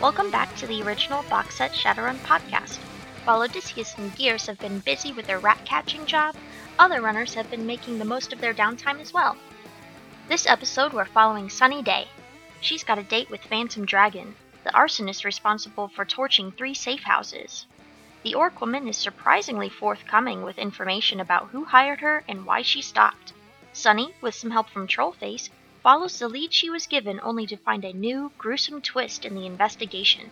Welcome back to the original box set Shadowrun podcast. While Odysseus and Gears have been busy with their rat catching job, other runners have been making the most of their downtime as well. This episode, we're following Sunny Day. She's got a date with Phantom Dragon, the arsonist responsible for torching three safe houses. The orc woman is surprisingly forthcoming with information about who hired her and why she stopped. Sunny, with some help from Trollface, follows the lead she was given only to find a new, gruesome twist in the investigation.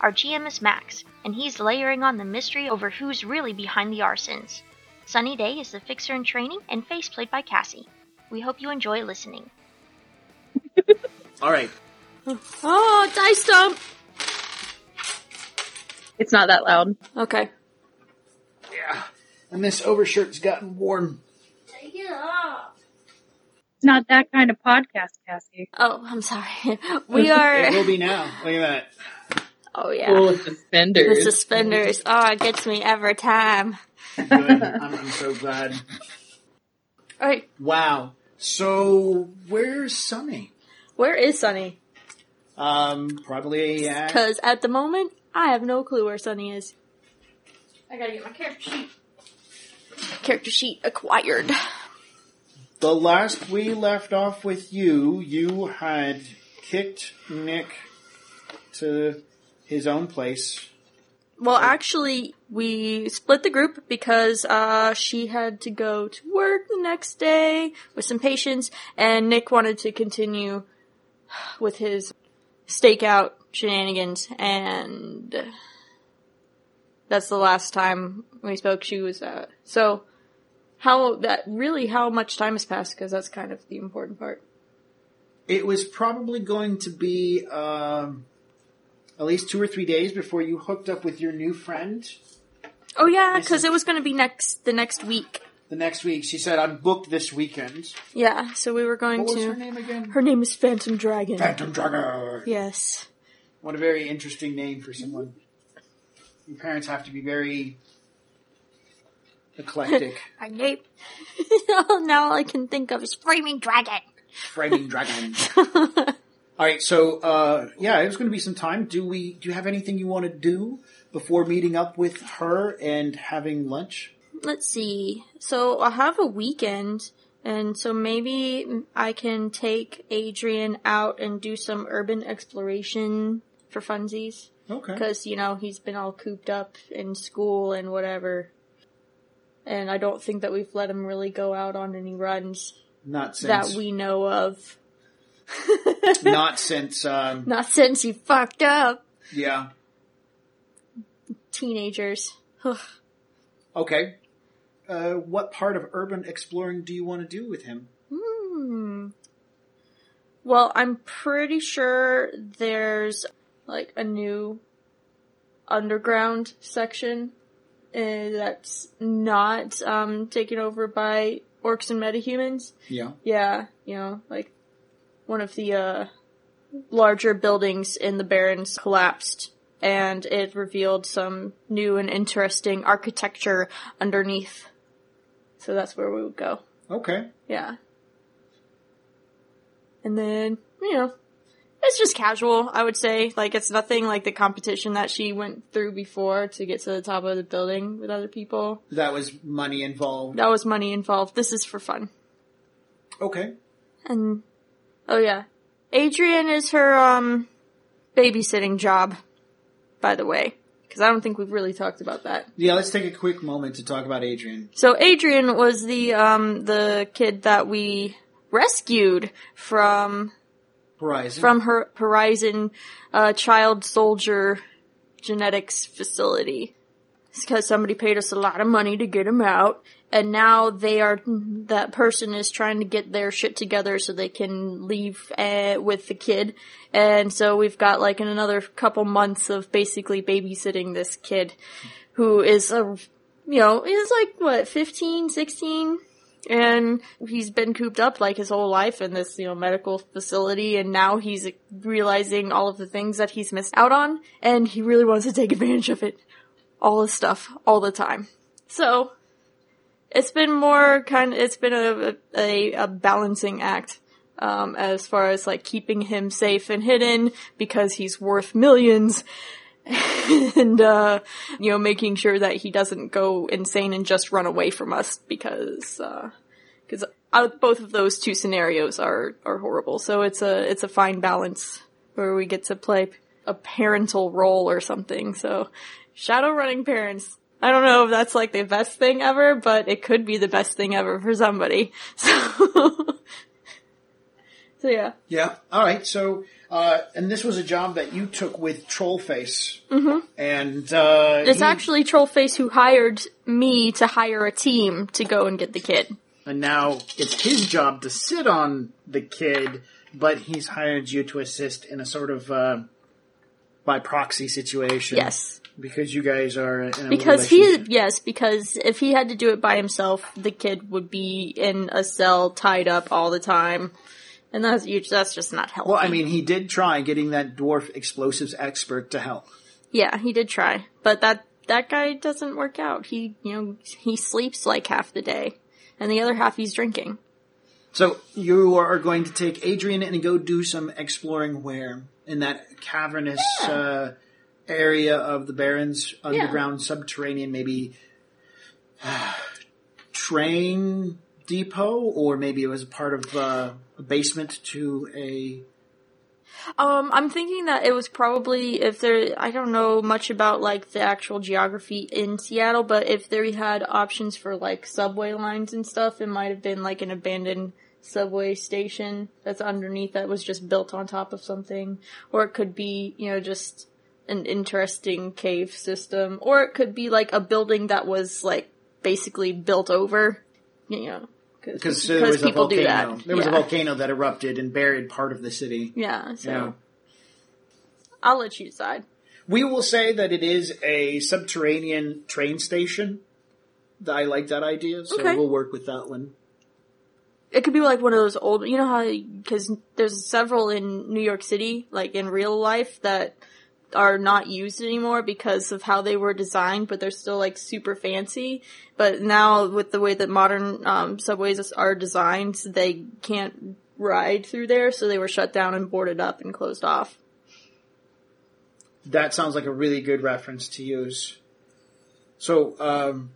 Our GM is Max, and he's layering on the mystery over who's really behind the arsons. Sunny Day is the fixer in training and face played by Cassie. We hope you enjoy listening. All right. Oh, dice dump. It's not that loud. Okay. Yeah. And this overshirt's gotten worn. Take it off. It's not that kind of podcast, Cassie. Oh, I'm sorry. We are. it will be now. Look at that. Oh yeah. Full of suspenders. The suspenders. Oh, it gets me every time. Good. I'm, I'm so glad. All right. Wow. So where's Sunny? Where is Sunny? Um, probably at Because at the moment, I have no clue where Sunny is. I gotta get my character sheet. Character sheet acquired. The last we left off with you. You had kicked Nick to his own place. Well, actually, we split the group because uh, she had to go to work the next day with some patients, and Nick wanted to continue with his stakeout shenanigans, and that's the last time we spoke. She was uh, so how that really how much time has passed because that's kind of the important part. It was probably going to be um, at least two or three days before you hooked up with your new friend. Oh yeah, because it was going to be next the next week. The next week, she said, "I'm booked this weekend." Yeah, so we were going What was to. her name again? Her name is Phantom Dragon. Phantom Dragon. Yes. What a very interesting name for someone. Your parents have to be very eclectic. Our name now all I can think of is Framing Dragon. Framing dragon. All right, so uh, yeah, it's going to be some time. Do we? Do you have anything you want to do before meeting up with her and having lunch? Let's see. So I have a weekend, and so maybe I can take Adrian out and do some urban exploration for funsies. Okay. Because, you know, he's been all cooped up in school and whatever. And I don't think that we've let him really go out on any runs Not since. that we know of. Not since. Um, Not since he fucked up. yeah. Teenagers. Okay. Uh, what part of urban exploring do you want to do with him? Hmm. Well, I'm pretty sure there's like a new underground section uh, that's not um, taken over by orcs and metahumans. Yeah. Yeah, you know, like one of the uh, larger buildings in the Barrens collapsed, and it revealed some new and interesting architecture underneath. So that's where we would go. Okay. Yeah. And then, you know, it's just casual, I would say. Like, it's nothing like the competition that she went through before to get to the top of the building with other people. That was money involved. That was money involved. This is for fun. Okay. And, oh yeah. Adrian is her, um, babysitting job, by the way. Because I don't think we've really talked about that. Yeah, let's take a quick moment to talk about Adrian. So Adrian was the, um, the kid that we rescued from Horizon. from her Horizon uh, Child Soldier Genetics Facility. Because somebody paid us a lot of money to get him out, and now they are that person is trying to get their shit together so they can leave uh, with the kid. And so we've got like in another couple months of basically babysitting this kid, who is a you know is like what 15, 16? And he's been cooped up like his whole life in this, you know, medical facility and now he's realizing all of the things that he's missed out on and he really wants to take advantage of it. All his stuff, all the time. So, it's been more kind of, it's been a, a, a balancing act um, as far as like keeping him safe and hidden because he's worth millions. and, uh, you know, making sure that he doesn't go insane and just run away from us because, uh, cause both of those two scenarios are, are horrible. So it's a, it's a fine balance where we get to play a parental role or something. So shadow running parents. I don't know if that's like the best thing ever, but it could be the best thing ever for somebody. So, so yeah. Yeah. All right. So, uh, and this was a job that you took with Trollface. Mm-hmm. And, uh, It's he- actually Trollface who hired me to hire a team to go and get the kid. and now it's his job to sit on the kid, but he's hired you to assist in a sort of, uh, by proxy situation. Yes. Because you guys are in a Because he, yes, because if he had to do it by himself, the kid would be in a cell tied up all the time. And that's, you- that's just not healthy. Well, I mean, he did try getting that dwarf explosives expert to help. Yeah, he did try, but that that guy doesn't work out. He, you know, he sleeps like half the day, and the other half he's drinking. So you are going to take Adrian and go do some exploring where in that cavernous uh, area of the Barrens, underground, subterranean, maybe train depot, or maybe it was a part of uh, a basement to a. Um, I'm thinking that it was probably if there. I don't know much about like the actual geography in Seattle, but if they had options for like subway lines and stuff, it might have been like an abandoned subway station that's underneath that was just built on top of something, or it could be you know just an interesting cave system, or it could be like a building that was like basically built over, you know, Because there was a people do volcano. that. There was a volcano that erupted and buried part of the city. Yeah, so Yeah. I'll let you decide. We will say that it is a subterranean train station. I like that idea, so Okay. we'll work with that one. It could be like one of those old, you know how, because there's several in New York City, like in real life, that are not used anymore because of how they were designed, but they're still like super fancy. But now with the way that modern um, subways are designed, they can't ride through there, so they were shut down and boarded up and closed off. That sounds like a really good reference to use. So, um,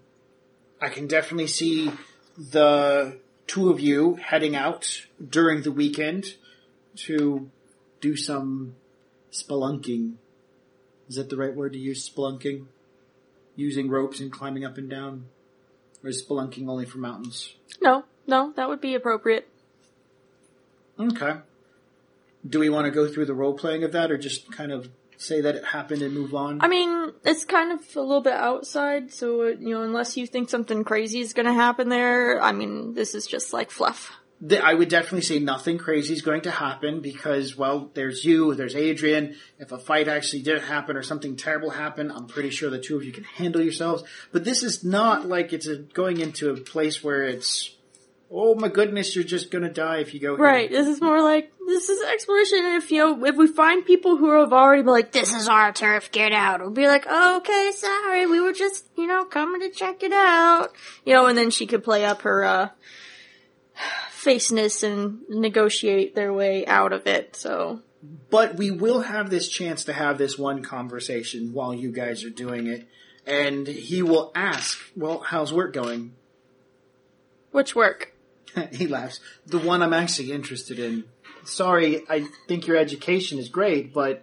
I can definitely see the two of you heading out during the weekend to do some spelunking. Is that the right word to use? Spelunking? Using ropes and climbing up and down? Or is spelunking only for mountains? No, no, that would be appropriate. Okay. Do we want to go through the role playing of that or just kind of say that it happened and move on? I mean, it's kind of a little bit outside, so, you know, unless you think something crazy is gonna happen there, I mean, this is just like fluff. Th- I would definitely say nothing crazy is going to happen because, well, there's you, there's Adrian. If a fight actually did happen or something terrible happened, I'm pretty sure the two of you can handle yourselves. But this is not like it's a, going into a place where it's, oh my goodness, you're just gonna die if you go here. Right, this is more like, this is exploration, if, you know, if we find people who have already been like, this is our turf, get out, we'll be like, okay, sorry, we were just, you know, coming to check it out. You know, and then she could play up her, uh, faceness and negotiate their way out of it, so. But we will have this chance to have this one conversation while you guys are doing it. And he will ask, well, how's work going? Which work? he laughs. The one I'm actually interested in. Sorry, I think your education is great, but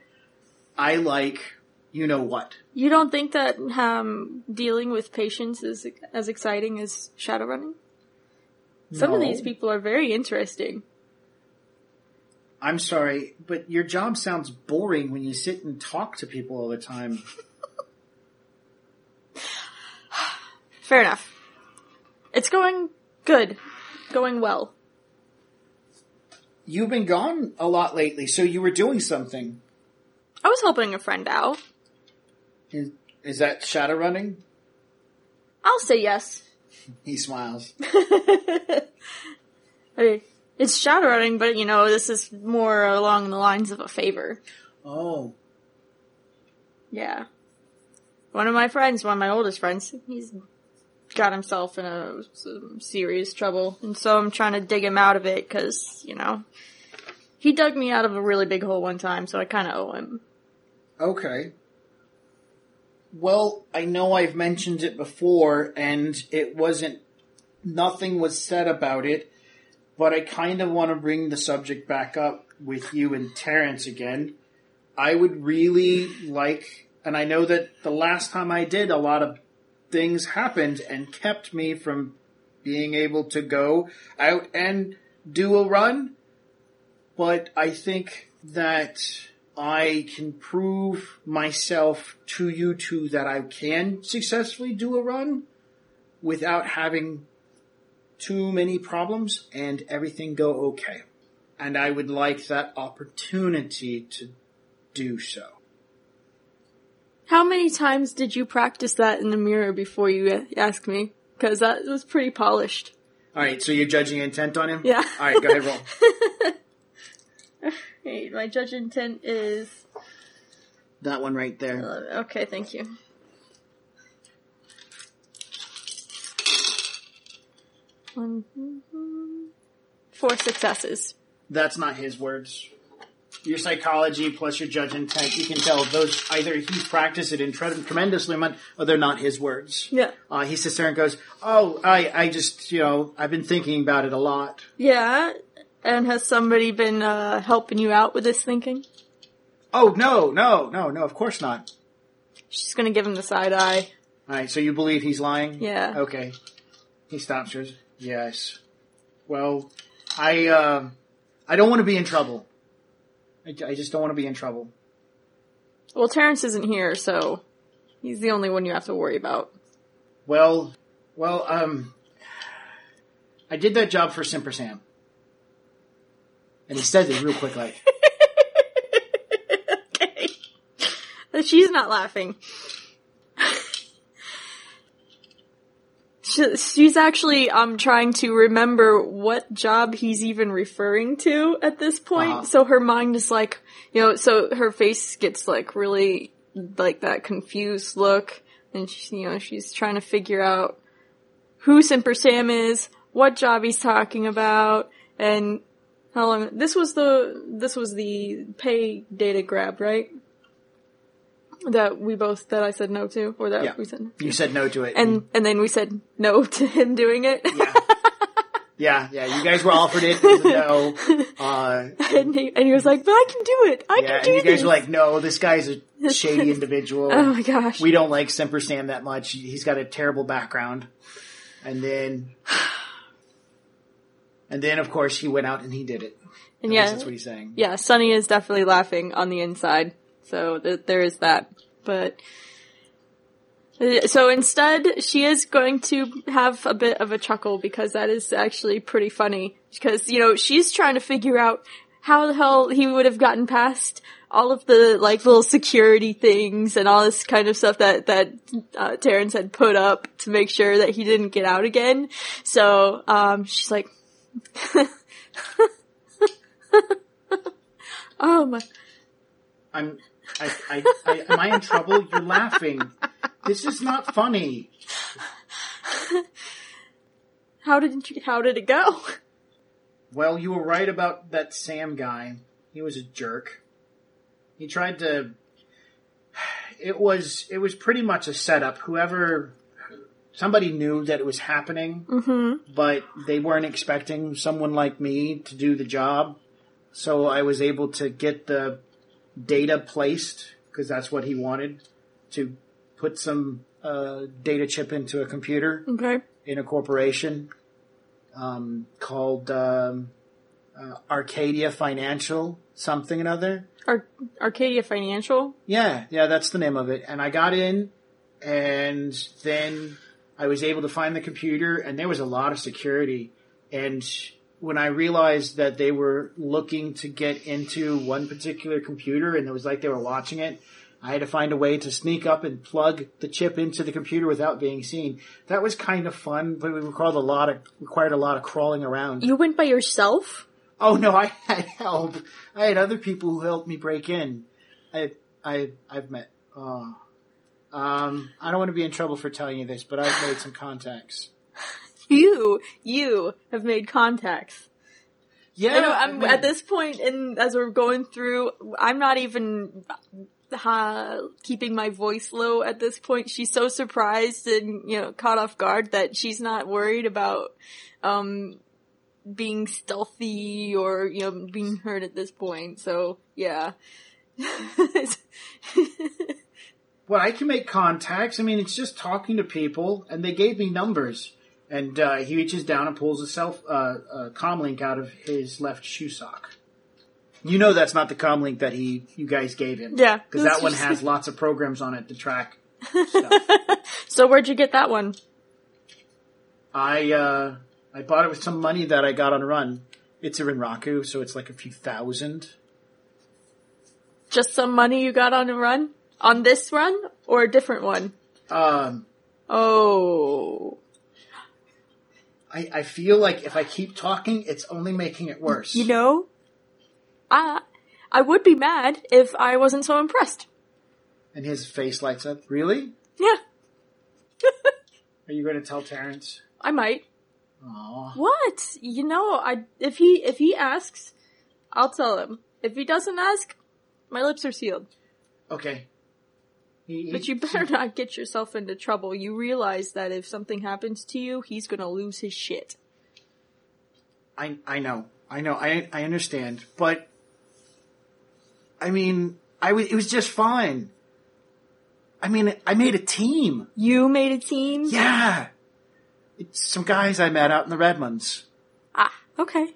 I like you know what. You don't think that, um, dealing with patients is as exciting as shadowrunning? Some of these people are very interesting. I'm sorry, but your job sounds boring when you sit and talk to people all the time. Fair enough. It's going good. Going well. You've been gone a lot lately, so you were doing something. I was helping a friend out. Is, is that shadow running? I'll say yes. He smiles. I mean, it's shadowrunning, but you know, this is more along the lines of a favor. Oh, Yeah. One of my friends, one of my oldest friends, he's got himself in a some serious trouble, and so I'm trying to dig him out of it because you know he dug me out of a really big hole one time, so I kind of owe him. Okay. Well, I know I've mentioned it before, and it wasn't, nothing was said about it, but I kind of want to bring the subject back up with you and Terrence again. I would really like, and I know that the last time I did, a lot of things happened and kept me from being able to go out and do a run, but I think that I can prove myself to you two that I can successfully do a run without having too many problems and everything go okay. And I would like that opportunity to do so. How many times did you practice that in the mirror before you asked me? Because that was pretty polished. Alright, so you're judging intent on him? Yeah. Alright, go ahead, roll. Hey, my judge intent is That one right there. uh, okay. Thank you. One, four successes. That's not his words. Your psychology plus your judge intent, you can tell those either he's practiced it in tre- tremendously much, or they're not his words. Yeah. Uh, he sits there and goes, "Oh, I, I just, you know, I've been thinking about it a lot." Yeah. And has somebody been uh, helping you out with this thinking? Oh no, no, no, no! Of course not. She's gonna give him the side eye. All right, so you believe he's lying? Yeah. Okay. He stops her. Yes. Well, I, uh, I don't want to be in trouble. I, I just don't want to be in trouble. Well, Terrence isn't here, so he's the only one you have to worry about. Well, well, um, I did that job for Simper Sam. And he says it real quick, like, okay. She's not laughing. She's actually um trying to remember what job he's even referring to at this point. Uh-huh. So her mind is like, you know, so her face gets like really like that confused look, and she, you know she's trying to figure out who Simper Sam is, what job he's talking about, and how long. This was the this was the pay data grab, right? That we both that I said no to, or that Yeah. we said, you said no to it. and and then we said no to him doing it. yeah. Yeah, yeah, you guys were offered it. it was a no. Uh, and, he, and he was like, "But I can do it. I yeah, can and do you guys this." were like, no, this guy's a shady individual. "Oh my gosh!" we don't like Semper Sam that much. He's got a terrible background. And then, and then of course he went out and he did it. and At yeah, that's what he's saying. yeah, Sunny is definitely laughing on the inside. So th- there is that. But uh, so instead, she is going to have a bit of a chuckle because that is actually pretty funny. Because you know she's trying to figure out how the hell he would have gotten past all of the like little security things and all this kind of stuff that that uh, Terrence had put up to make sure that he didn't get out again. So um, she's like. Oh my! Um, I'm, I, I, I, am I in trouble? You're laughing. This is not funny. How did you? How did it go? Well, you were right about that Sam guy. He was a jerk. He tried to. It was it was pretty much a setup. Whoever somebody knew that it was happening, Mm-hmm. but they weren't expecting someone like me to do the job. So I was able to get the data placed because that's what he wanted to put some uh, data chip into a computer Okay. in a corporation um, called um, uh, Arcadia Financial something another. Ar- Arcadia Financial. Yeah, yeah, that's the name of it. And I got in, and then I was able to find the computer, and there was a lot of security. And when I realized that they were looking to get into one particular computer, and it was like they were watching it, I had to find a way to sneak up and plug the chip into the computer without being seen. That was kind of fun, but it required a lot of required a lot of crawling around. You went by yourself. Oh no, I had help. I had other people who helped me break in. I, I, I've met. Oh, Um, I don't want to be in trouble for telling you this, but I've made some contacts. You, you have made contacts. Yeah, know, I I'm mean- at this point, and as we're going through, I'm not even uh, keeping my voice low at this point. She's so surprised and you know caught off guard that she's not worried about um being stealthy or you know being heard at this point. So yeah. Well, I can make contacts. I mean, it's just talking to people, and they gave me numbers. And uh, he reaches down and pulls a self uh, a comm link out of his left shoe sock. You know that's not the comm link that he you guys gave him. Yeah, because that one has lots of programs on it to track stuff. so where'd you get that one? I uh, I bought it with some money that I got on a Run. It's a Renraku, so it's like a few thousand. Just some money you got on a run? On this run? Or a different one? Um, Oh. I, I feel like if I keep talking, it's only making it worse. You know, I I would be mad if I wasn't so impressed. And his face lights up. Really? Yeah, Are you going to tell Terrence? I might. Aw. What? You know, I if he if he asks, I'll tell him. If he doesn't ask, my lips are sealed. Okay. He, But you better not get yourself into trouble. You realize that if something happens to you, he's gonna lose his shit. I I know. I know. I I understand. But I mean, I was it was just fine. I mean, I made a team. You made a team? Yeah. It's some guys I met out in the Redmonds. Ah, okay.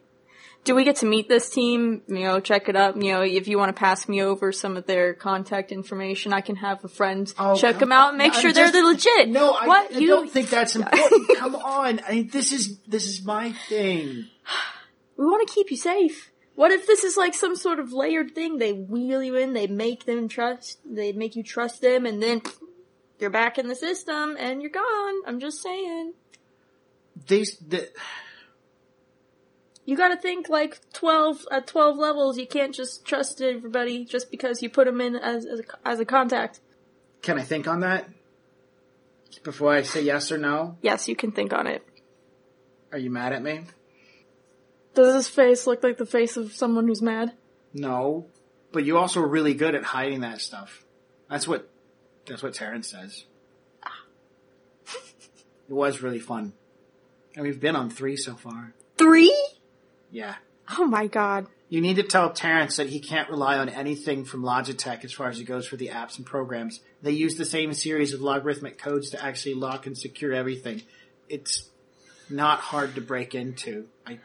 Do we get to meet this team? You know, check it up. You know, if you want to pass me over some of their contact information, I can have a friend Oh, check them out and make on. sure I'm they're the legit. No, I, what I you don't think that's important. Come on. I, this is this is my thing. we want to keep you safe. What if this is like some sort of layered thing? They wheel you in, they make them trust, they make you trust them, and then you're back in the system and you're gone. I'm just saying. They the, You gotta think like 12, at 12 levels, you can't just trust everybody just because you put them in as, as, a, as a contact. can I think on that before I say yes or no? Yes, you can think on it. Are you mad at me? Does his face look like the face of someone who's mad? No, but you also are really good at hiding that stuff. That's what that's what Terrence says. it was really fun, and we've been on three so far. Three? Yeah, Oh my god. you need to tell Terrence that he can't rely on anything from Logitech as far as he goes for the apps and programs. They use the same series of logarithmic codes to actually lock and secure everything. It's not hard to break into. I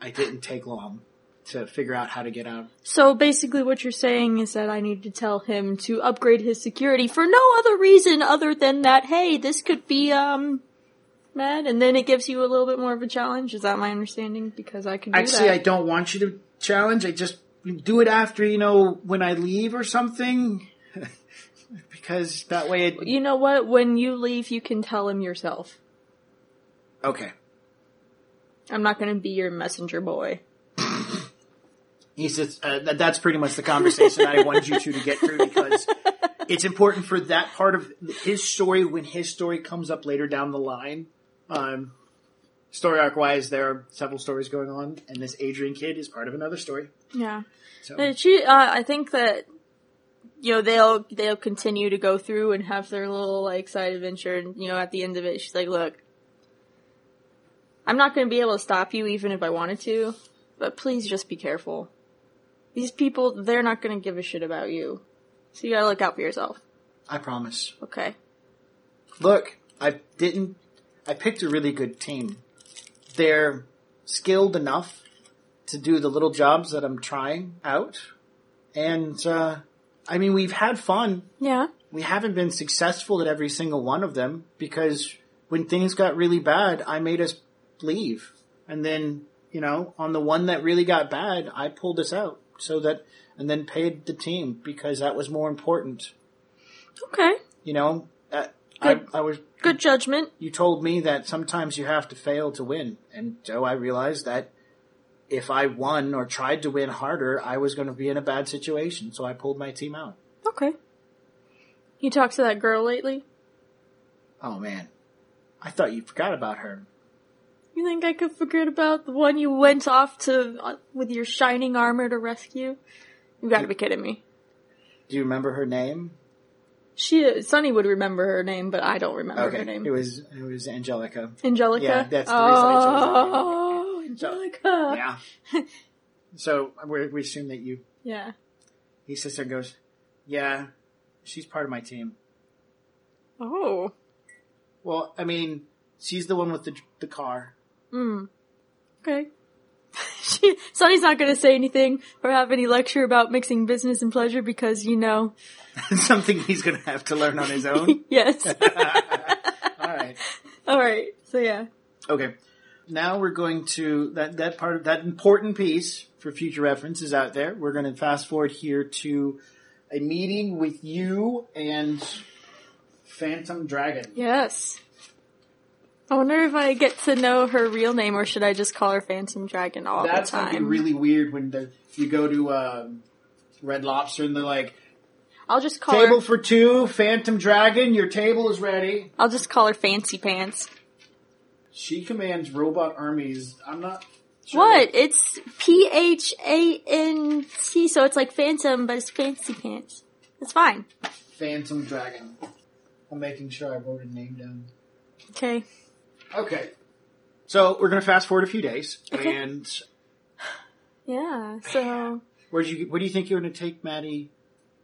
I didn't take long to figure out how to get out. So basically what you're saying is that I need to tell him to upgrade his security for no other reason other than that, hey, this could be, um, mad, and then it gives you a little bit more of a challenge. Is that my understanding? Because I can do Actually, I don't want you to challenge. I just do it after, you know, when I leave or something. because that way it. You know what? When you leave, you can tell him yourself. Okay. I'm not gonna be your messenger boy. He says, uh, that, that's pretty much the conversation I wanted you two to get through because it's important for that part of his story when his story comes up later down the line. Um, story arc wise, there are several stories going on, and this Adrian kid is part of another story. Yeah. So, She, uh, I think that you know they'll they'll continue to go through and have their little like side adventure, and you know at the end of it, she's like, "Look, I'm not going to be able to stop you even if I wanted to, but please just be careful. These people, they're not going to give a shit about you, so you got to look out for yourself." I promise. Okay. Look, I didn't. I picked a really good team. They're skilled enough to do the little jobs that I'm trying out, and uh, I mean we've had fun. Yeah. We haven't been successful at every single one of them because when things got really bad, I made us leave, and then you know on the one that really got bad, I pulled us out so that and then paid the team because that was more important. Okay. You know, uh, I, I was Good judgment. you told me that sometimes you have to fail to win. And so I realized that if I won or tried to win harder, I was going to be in a bad situation. So I pulled my team out. Okay. You talked to that girl lately? Oh man, I thought you forgot about her. You think I could forget about the one you went off to uh, with your shining armor to rescue? You gotta be kidding me. Do you remember her name? She, Sunny would remember her name, but I don't remember her name. it was it was Angelica. Angelica. Yeah, that's the reason I chose. Oh, Angelica. Yeah. so we we assume that you. Yeah. He sits there and goes, "Yeah, she's part of my team." Oh. Well, I mean, she's the one with the the car. Hmm. Okay. She, Sunny's not gonna say anything or have any lecture about mixing business and pleasure because, you know, Something he's gonna have to learn on his own. yes. All right. Alright, so yeah. Okay. Now we're going to that that part of that important piece for future reference is out there. We're going to fast forward here to a meeting with you and Phantom Dragon. Yes. I wonder if I get to know her real name or should I just call her Phantom Dragon all That's the gonna be really weird when the, you go to um, Red Lobster and they're like, I'll just call "Table her. for two, Phantom Dragon. Your table is ready." I'll just call her Fancy Pants. She commands robot armies. I'm not. Sure What? It's P H A N T, so it's like Phantom, but it's Fancy Pants. It's fine. Phantom Dragon. I'm making sure I wrote a name down. Okay. Okay. So we're gonna fast forward a few days, Okay. and Yeah. So where do you? What do you think you're gonna take, Maddie?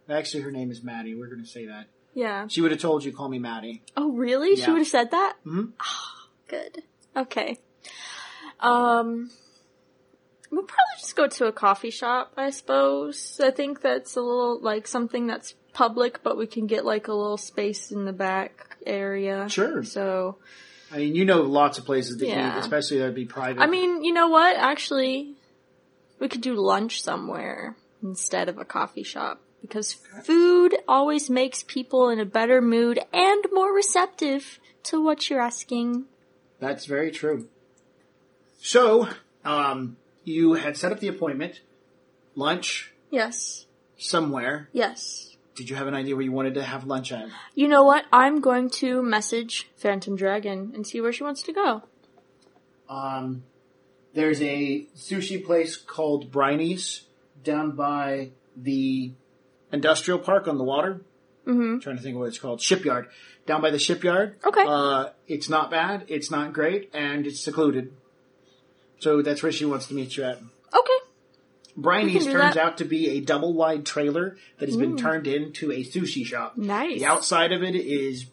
Actually, her name is Maddie. We're gonna say that. yeah. She would have told you, call me Maddie. Oh, really? She would have said that. Ah, good. Okay. Um. We'll probably just go to a coffee shop, I suppose. I think that's a little like something that's public, but we can get like a little space in the back area. Sure. So, I mean, you know, lots of places that Yeah. you, especially that'd be private. I mean, you know what? Actually, we could do lunch somewhere instead of a coffee shop because food always makes people in a better mood and more receptive to what you're asking. that's very true. So, um, you had set up the appointment, lunch Yes. somewhere. Yes. Did you have an idea where you wanted to have lunch at? You know what? I'm going to message Phantom Dragon and see where she wants to go. Um, there's a sushi place called Briny's down by the industrial park on the water. Mm-hmm. trying to think of what it's called. Shipyard. Down by the shipyard. Okay. Uh, it's not bad. It's not great, and it's secluded. So that's where she wants to meet you at. Okay. Briny's do turns that. out to be a double wide trailer that has been turned into a sushi shop. Nice. The outside of it is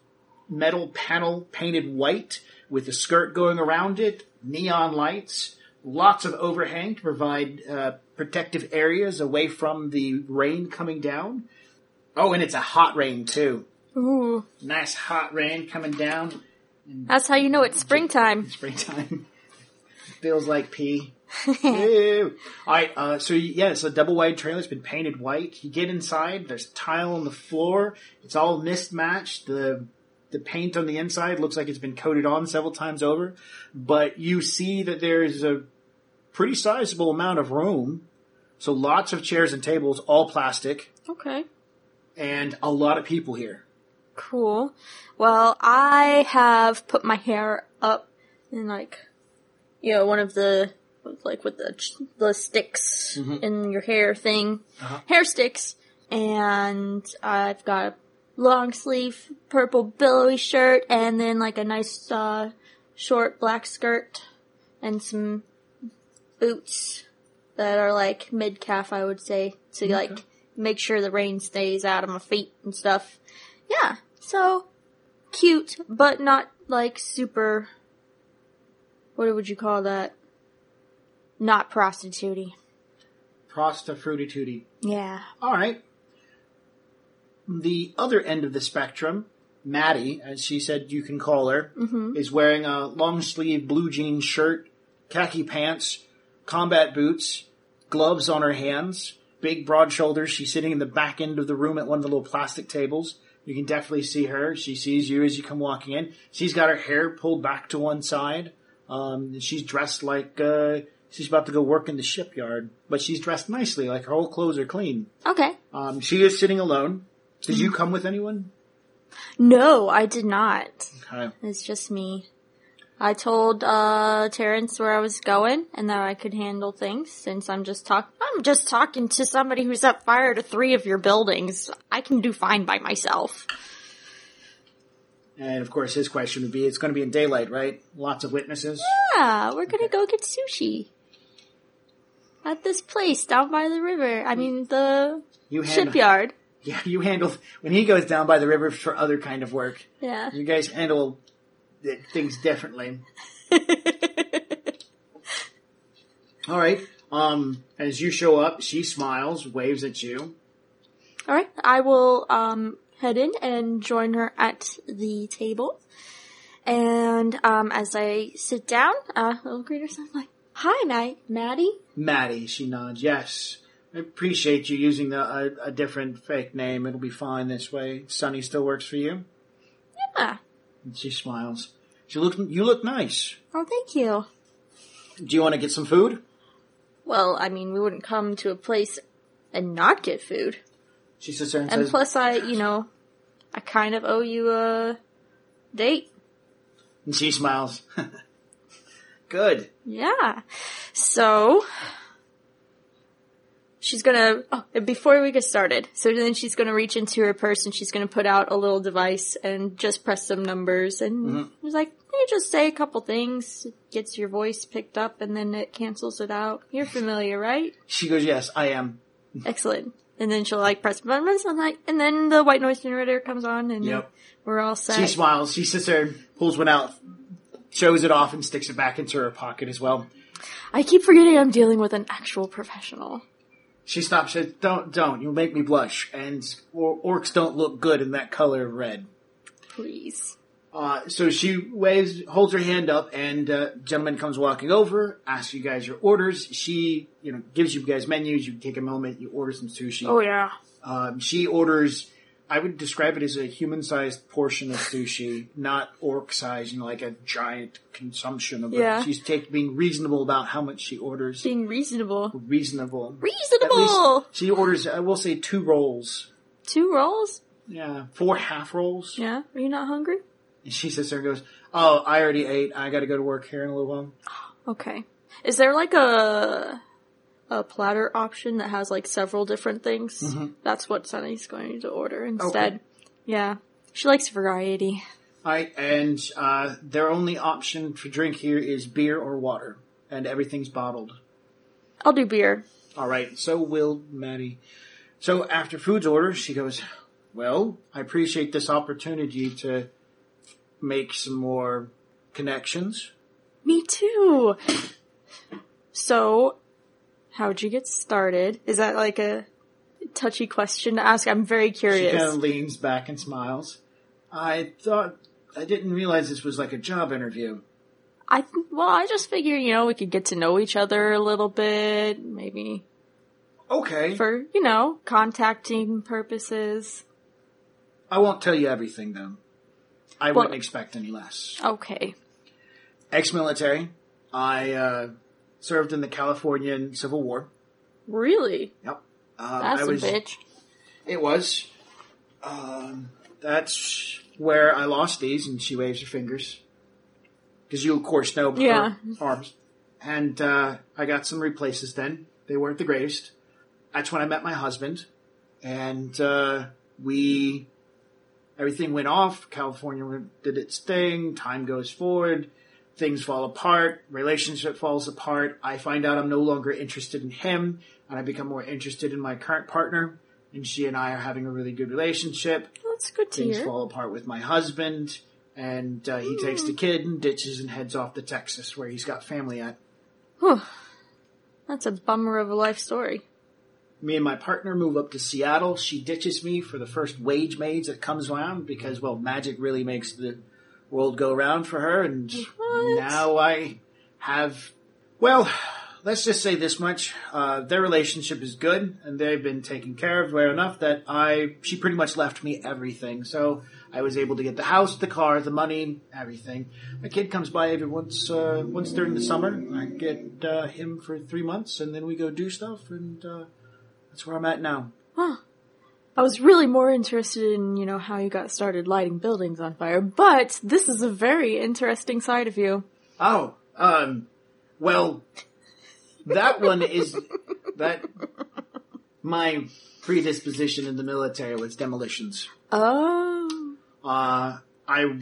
metal panel painted white with a skirt going around it, neon lights, lots of overhang to provide uh, protective areas away from the rain coming down. Oh, and it's a hot rain too. Ooh. Nice hot rain coming down. That's how you know it's springtime. Springtime. Feels like pee. Ew. All right, uh, so yeah, it's a double wide trailer. It's been painted white. You get inside. There's tile on the floor. It's all mismatched. The the paint on the inside looks like it's been coated on several times over, but you see that there is a pretty sizable amount of room. So lots of chairs and tables, all plastic, Okay. and a lot of people here. Cool. Well, I have put my hair up in like, you know, one of the like with the the sticks in your hair thing, Uh-huh. hair sticks, and I've got a long sleeve purple billowy shirt, and then like a nice uh, short black skirt, and some boots that are like mid calf, I would say, to like make sure the rain stays out of my feet and stuff. Yeah, so cute, but not like super. What would you call that? Not prostitutey. Prosta fruity. Yeah. All right. The other end of the spectrum, Maddie, as she said you can call her, is wearing a long sleeve blue jean shirt, khaki pants, combat boots, gloves on her hands, big broad shoulders. She's sitting in the back end of the room at one of the little plastic tables. You can definitely see her. She sees you as you come walking in. She's got her hair pulled back to one side. Um, she's dressed like uh, she's about to go work in the shipyard, but she's dressed nicely, like her whole clothes are clean. Okay. Um, she is sitting alone. Did you come with anyone? No, I did not. Okay. It's just me. I told uh Terrence where I was going and that I could handle things since I'm just talk I'm just talking to somebody who set fire to three of your buildings. I can do fine by myself. And of course, his question would be, it's going to be in daylight, right? Lots of witnesses. Yeah, we're gonna go get sushi. At this place down by the river. I mean the You handle, shipyard. Yeah, you handle when he goes down by the river for other kind of work. Yeah. You guys handle things differently. All right. Um, as you show up, she smiles, waves at you. Alright, I will um head in and join her at the table. And um as I sit down, uh greet her I'm like, Hi Matt Maddie. Maddie, she nods. Yes, I appreciate you using the, a, a different fake name. It'll be fine this way. Sunny still works for you. Yeah. And she smiles. She look. You look nice. Oh thank you. Do you want to get some food? Well, I mean we wouldn't come to a place and not get food. She sits there and, And says, plus I you know I kind of owe you a date. and she smiles. Good. Yeah. So she's gonna oh, before we get started, so then she's gonna reach into her purse and she's gonna put out a little device and just press some numbers and mm-hmm. it's like you just say a couple things, it gets your voice picked up and then it cancels it out. You're familiar, right? She goes, "Yes, I am." Excellent. And then she'll like press buttons and like and then the white noise generator comes on and Yep. we're all set. She smiles. She sits there and pulls one out, shows it off, and sticks it back into her pocket as well. I keep forgetting I'm dealing with an actual professional. She stops. Says, "Don't, don't. You'll make me blush." And or- orcs don't look good in that color of red. Please. Uh, so she waves, holds her hand up, and uh, gentleman comes walking over, asks you guys your orders. She, you know, gives you guys menus. You take a moment, you order some sushi. Oh yeah. Um, she orders. I would describe it as a human-sized portion of sushi, not orc-sized, you know, like a giant consumption of it. Yeah. She's take, being reasonable about how much she orders. Being reasonable. Reasonable. At Reasonable. least she orders. I will say two rolls. Two rolls? Yeah, four half rolls. Yeah. Are you not hungry? And she sits there and goes, "Oh, I already ate. I got to go to work here in a little while." Okay. Is there like a a platter option that has like several different things? That's what Sunny's going to order instead. Yeah. She likes variety. I and uh, their only option for drink here is beer or water, and everything's bottled. I'll do beer. All right, so will Maddie. So after food's order, she goes, "Well, I appreciate this opportunity to make some more connections." Me too. So, how'd you get started? Is that like a touchy question to ask? I'm very curious. She kind of leans back and smiles. I thought I didn't realize this was like a job interview. I well, I just figured you know we could get to know each other a little bit, maybe Okay, for you know contacting purposes. I won't tell you everything though. I Well- wouldn't expect any less. Okay. Ex-military. I uh, served in the Californian Civil War. Really? Yep. Um, That's I a was, bitch. It was. Um, that's where I lost these, and she waves her fingers. Because you, of course, know her Yeah. arms. And uh, I got some replaces then. They weren't the greatest. That's when I met my husband. And uh, we. Everything went off. California did its thing. Time goes forward. Things fall apart. Relationship falls apart. I find out I'm no longer interested in him. And I become more interested in my current partner. And she and I are having a really good relationship That's good to things hear. fall apart with my husband, and uh, he takes the kid and ditches and heads off to Texas, where he's got family at. Whew. That's a bummer of a life story. Me and my partner move up to Seattle. She ditches me for the first wage mage that comes around because, well, magic really makes the world go round for her, and What? now I have, well, let's just say this much: uh, their relationship is good, and they've been taken care of well enough that I, she pretty much left me everything. So I was able to get the house, the car, the money, everything. My kid comes by every once, uh, once during the summer. I get uh, him for three months, and then we go do stuff, and uh, that's where I'm at now. Huh. I was really more interested in, you know, how you got started lighting buildings on fire, but this is a very interesting side of you. Oh, um, well, that one is that my predisposition in the military was demolitions. Oh. Uh, I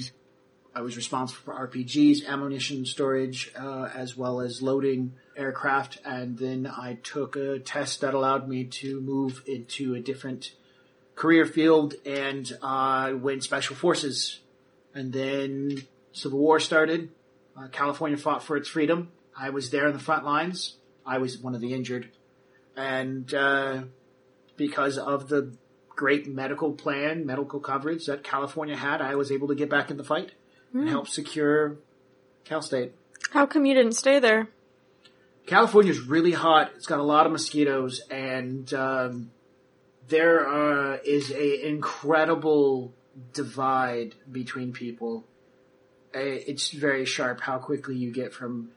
I was responsible for RPGs, ammunition storage, uh, as well as loading aircraft, and then I took a test that allowed me to move into a different career field, and I uh, went special forces. And then Civil War started. Uh, California fought for its freedom. I was there in the front lines. I was one of the injured, and uh, because of the great medical plan, medical coverage that California had, I was able to get back in the fight and help secure Cal State. How come you didn't stay there? California's really hot. It's got a lot of mosquitoes, and um, there uh, is a incredible divide between people. Uh, It's very sharp how quickly you get from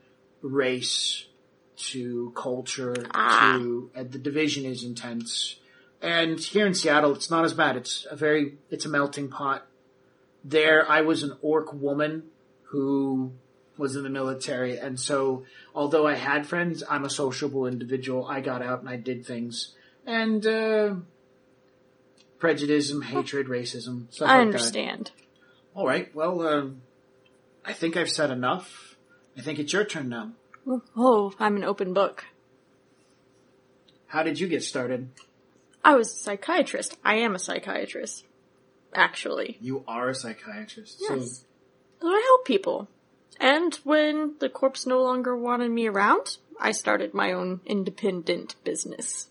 race to culture Ah. to and the division is intense. And here in Seattle, it's not as bad. It's a very it's a melting pot. There, I was an orc woman who was in the military, and so although I had friends, I'm a sociable individual. I got out and I did things, and uh, prejudice, hatred, racism, stuff I like understand. that. All right, well, um, I think I've said enough. I think it's your turn now. Oh, I'm an open book. How did you get started? I was a psychiatrist. I am a psychiatrist. Actually. You are a psychiatrist. Yes. So I help people. And when the corpse no longer wanted me around, I started my own independent business.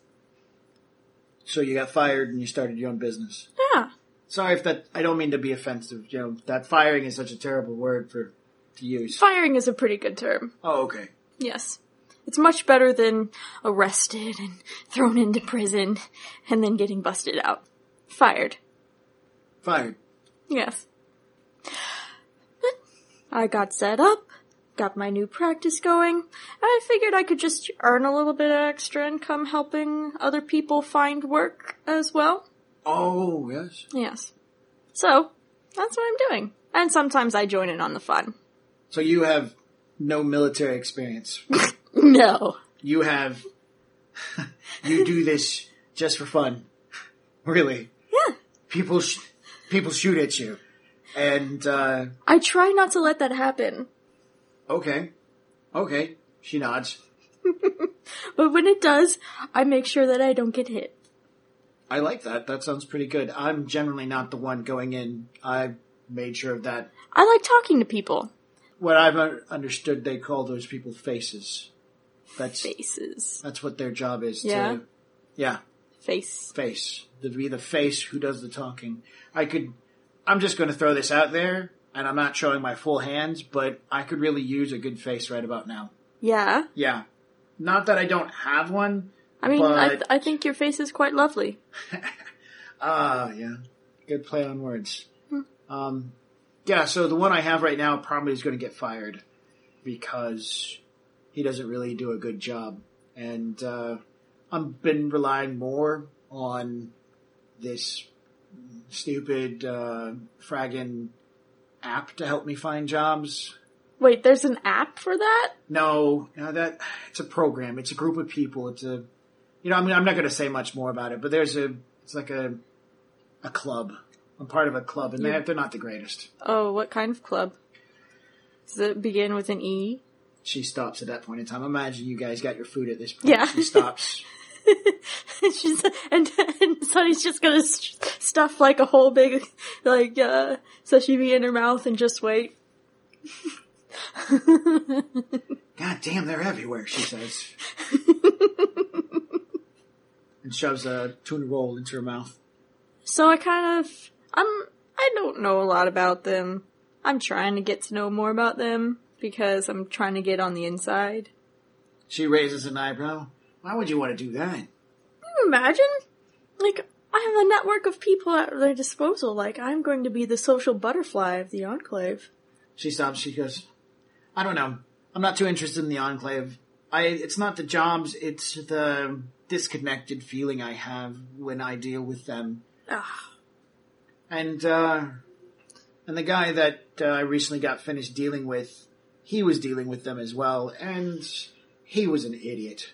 So you got fired and you started your own business. Yeah. Sorry if that, I don't mean to be offensive, you know, that firing is such a terrible word for, to use. Firing is a pretty good term. Oh, okay. Yes. It's much better than arrested and thrown into prison and then getting busted out. Fired. Fired. Yes. I got set up, got my new practice going, and I figured I could just earn a little bit of extra income helping other people find work as well. Oh, yes. Yes. So, that's what I'm doing. And sometimes I join in on the fun. So you have no military experience. No. You have, you do this just for fun. Really. Yeah. People, sh- people shoot at you. And, uh, I try not to let that happen. Okay. Okay. She nods. But when it does, I make sure that I don't get hit. I like that. That sounds pretty good. I'm generally not the one going in. I made sure of that. I like talking to people. What I've understood, they call those people faces. That's Faces. that's what their job is. Yeah? To, yeah, Face. face. To be the face who does the talking. I could. I'm just going to throw this out there, and I'm not showing my full hands, but I could really use a good face right about now. Yeah. Yeah, not that I don't have one. I mean, I, But- I think your face is quite lovely. Ah, yeah. Good play on words. Um, yeah, so the one I have right now probably is going to get fired because he doesn't really do a good job. And, uh, I've been relying more on this stupid, uh, fragging app to help me find jobs. Wait, there's an app for that? No, no, that it's a program. It's a group of people. It's a, you know, I mean, I'm not going to say much more about it, but there's a, it's like a, a club. I'm part of a club, and they're, they're not the greatest. Oh, what kind of club? Does it begin with an E? She stops at that point in time. Imagine you guys got your food at this point. Yeah. She stops. She's and, and Sunny's just gonna st- stuff like a whole big like uh sashimi in her mouth and just wait. God damn, they're everywhere, she says. and shoves a tuna roll into her mouth. So I kind of I'm I don't know a lot about them. I'm trying to get to know more about them because I'm trying to get on the inside. She raises an eyebrow. Why would you want to do that? Can you imagine? Like I have a network of people at their disposal. Like I'm going to be the social butterfly of the enclave. She stops. She goes, I don't know. I'm not too interested in the enclave. I, it's not the jobs. It's the disconnected feeling I have when I deal with them. Ah, And uh, and the guy that uh, I recently got finished dealing with, he was dealing with them as well, and he was an idiot.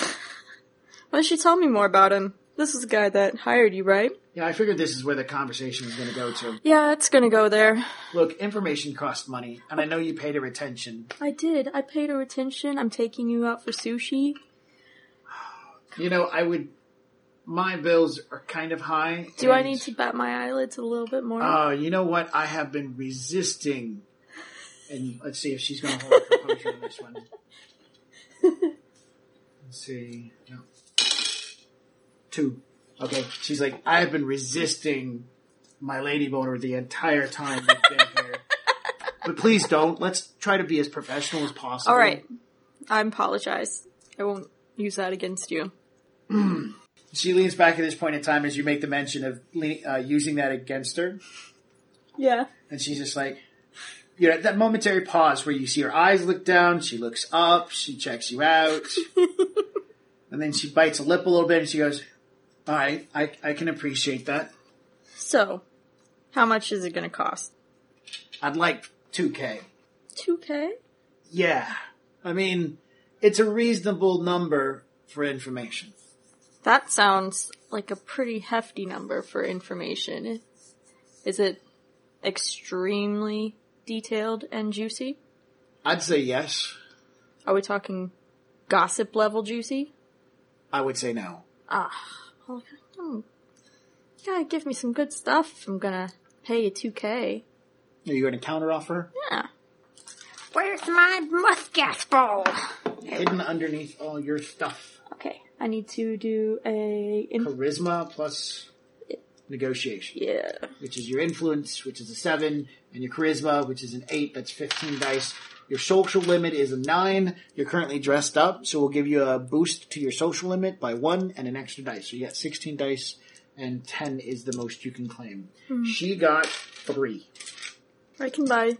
Why don't you tell me more about him? This is the guy that hired you, right? Yeah, I figured this is where the conversation was going to go to. Yeah, it's gonna go there. Look, information costs money, and I know you paid her attention. I did. I paid her attention. I'm taking you out for sushi. You know, I would. My bills are kind of high. Do I need to bat my eyelids a little bit more? Uh, you know what? I have been resisting. And let's see if she's going to hold her composure on this one. See. No. Two. Okay. She's like, I have been resisting my lady boner the entire time we've been here. But please don't. Let's try to be as professional as possible. All right. I apologize. I won't use that against you. She leans back at this point in time as you make the mention of le- uh, using that against her. Yeah. And she's just like, you know, that momentary pause where you see her eyes look down, she looks up, she checks you out, and then she bites a lip a little bit and she goes, all right, I, I can appreciate that. So, how much is it gonna cost? I'd like 2K. 2k? Yeah. I mean, it's a reasonable number for information. That sounds like a pretty hefty number for information. Is it extremely detailed and juicy? I'd say yes. Are we talking gossip level juicy? I would say no. Ah, well, hmm, you gotta give me some good stuff if I'm gonna pay you 2k. Are you going to counteroffer? Yeah. Where's my muscat ball? Hidden underneath all your stuff. Okay, I need to do a. Charisma plus negotiation. yeah. which is your influence, which is a seven, and your charisma, which is an eight. That's fifteen dice. Your social limit is a nine. You're currently dressed up, so we'll give you a boost to your social limit by one and an extra dice. So you got sixteen dice, and ten is the most you can claim. Hmm. She got three. I can buy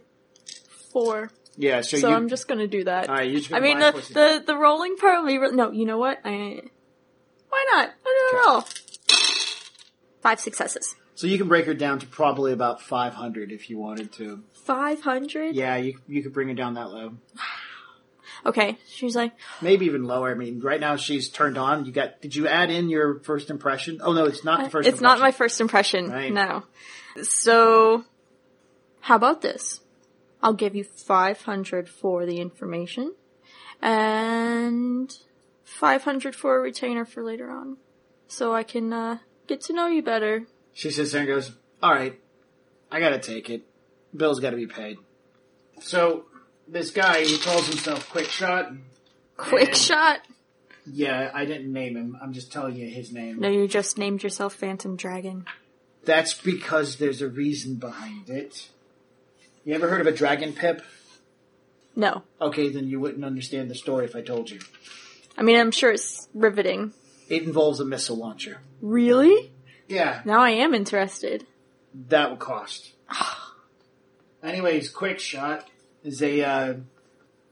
four. Yeah, so, So you. I'm just gonna do that. right, just I mean, the, the the rolling probably re- no. You know what? I why not? I don't know. Five successes. so you can break her down to probably about five hundred if you wanted to. Five hundred. Yeah, you you could bring her down that low. Okay. She's like, Maybe even lower. I mean, right now she's turned on. You got? Did you add in your first impression? Oh no, it's not the first. it's not my first impression. Right. No. So, how about this? I'll give you five hundred for the information, and five hundred for a retainer for later on, so I can uh, get to know you better. She sits there and goes, "All right, I gotta take it. Bill's got to be paid." So this guy, he calls himself Quick Shot. Quick And- shot. Yeah, I didn't name him. I'm just telling you his name. No, you just named yourself Phantom Dragon. That's because there's a reason behind it. You ever heard of a dragon pip? No. Okay, then you wouldn't understand the story if I told you. I mean, I'm sure it's riveting. It involves a missile launcher. Really? Yeah, Now I am interested. that will cost. Anyways, Quick Shot is a uh,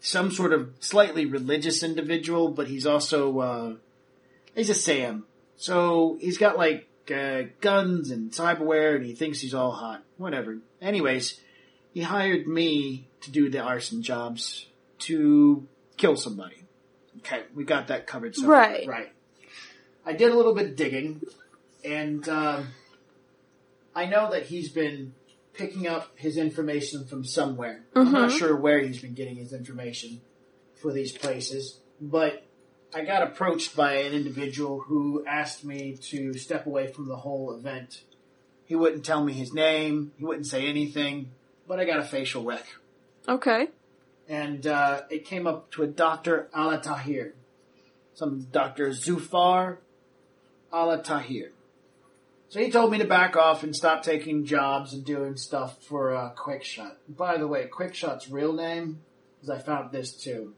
some sort of slightly religious individual, but he's also uh, he's a Sam. So he's got like uh, guns and cyberware, and he thinks he's all hot. Whatever. Anyways, he hired me to do the arson jobs to kill somebody. Okay, we got that covered. So Right. right. I did a little bit of digging, and um, I know that he's been picking up his information from somewhere. I'm not sure where he's been getting his information for these places, but I got approached by an individual who asked me to step away from the whole event. He wouldn't tell me his name, he wouldn't say anything, but I got a facial rec. Okay. And uh, it came up to a Dr. Ala Tahir. Some Dr. Zufar Ala Tahir. So he told me to back off and stop taking jobs and doing stuff for uh, Quickshot. By the way, Quickshot's real name, because I found this too.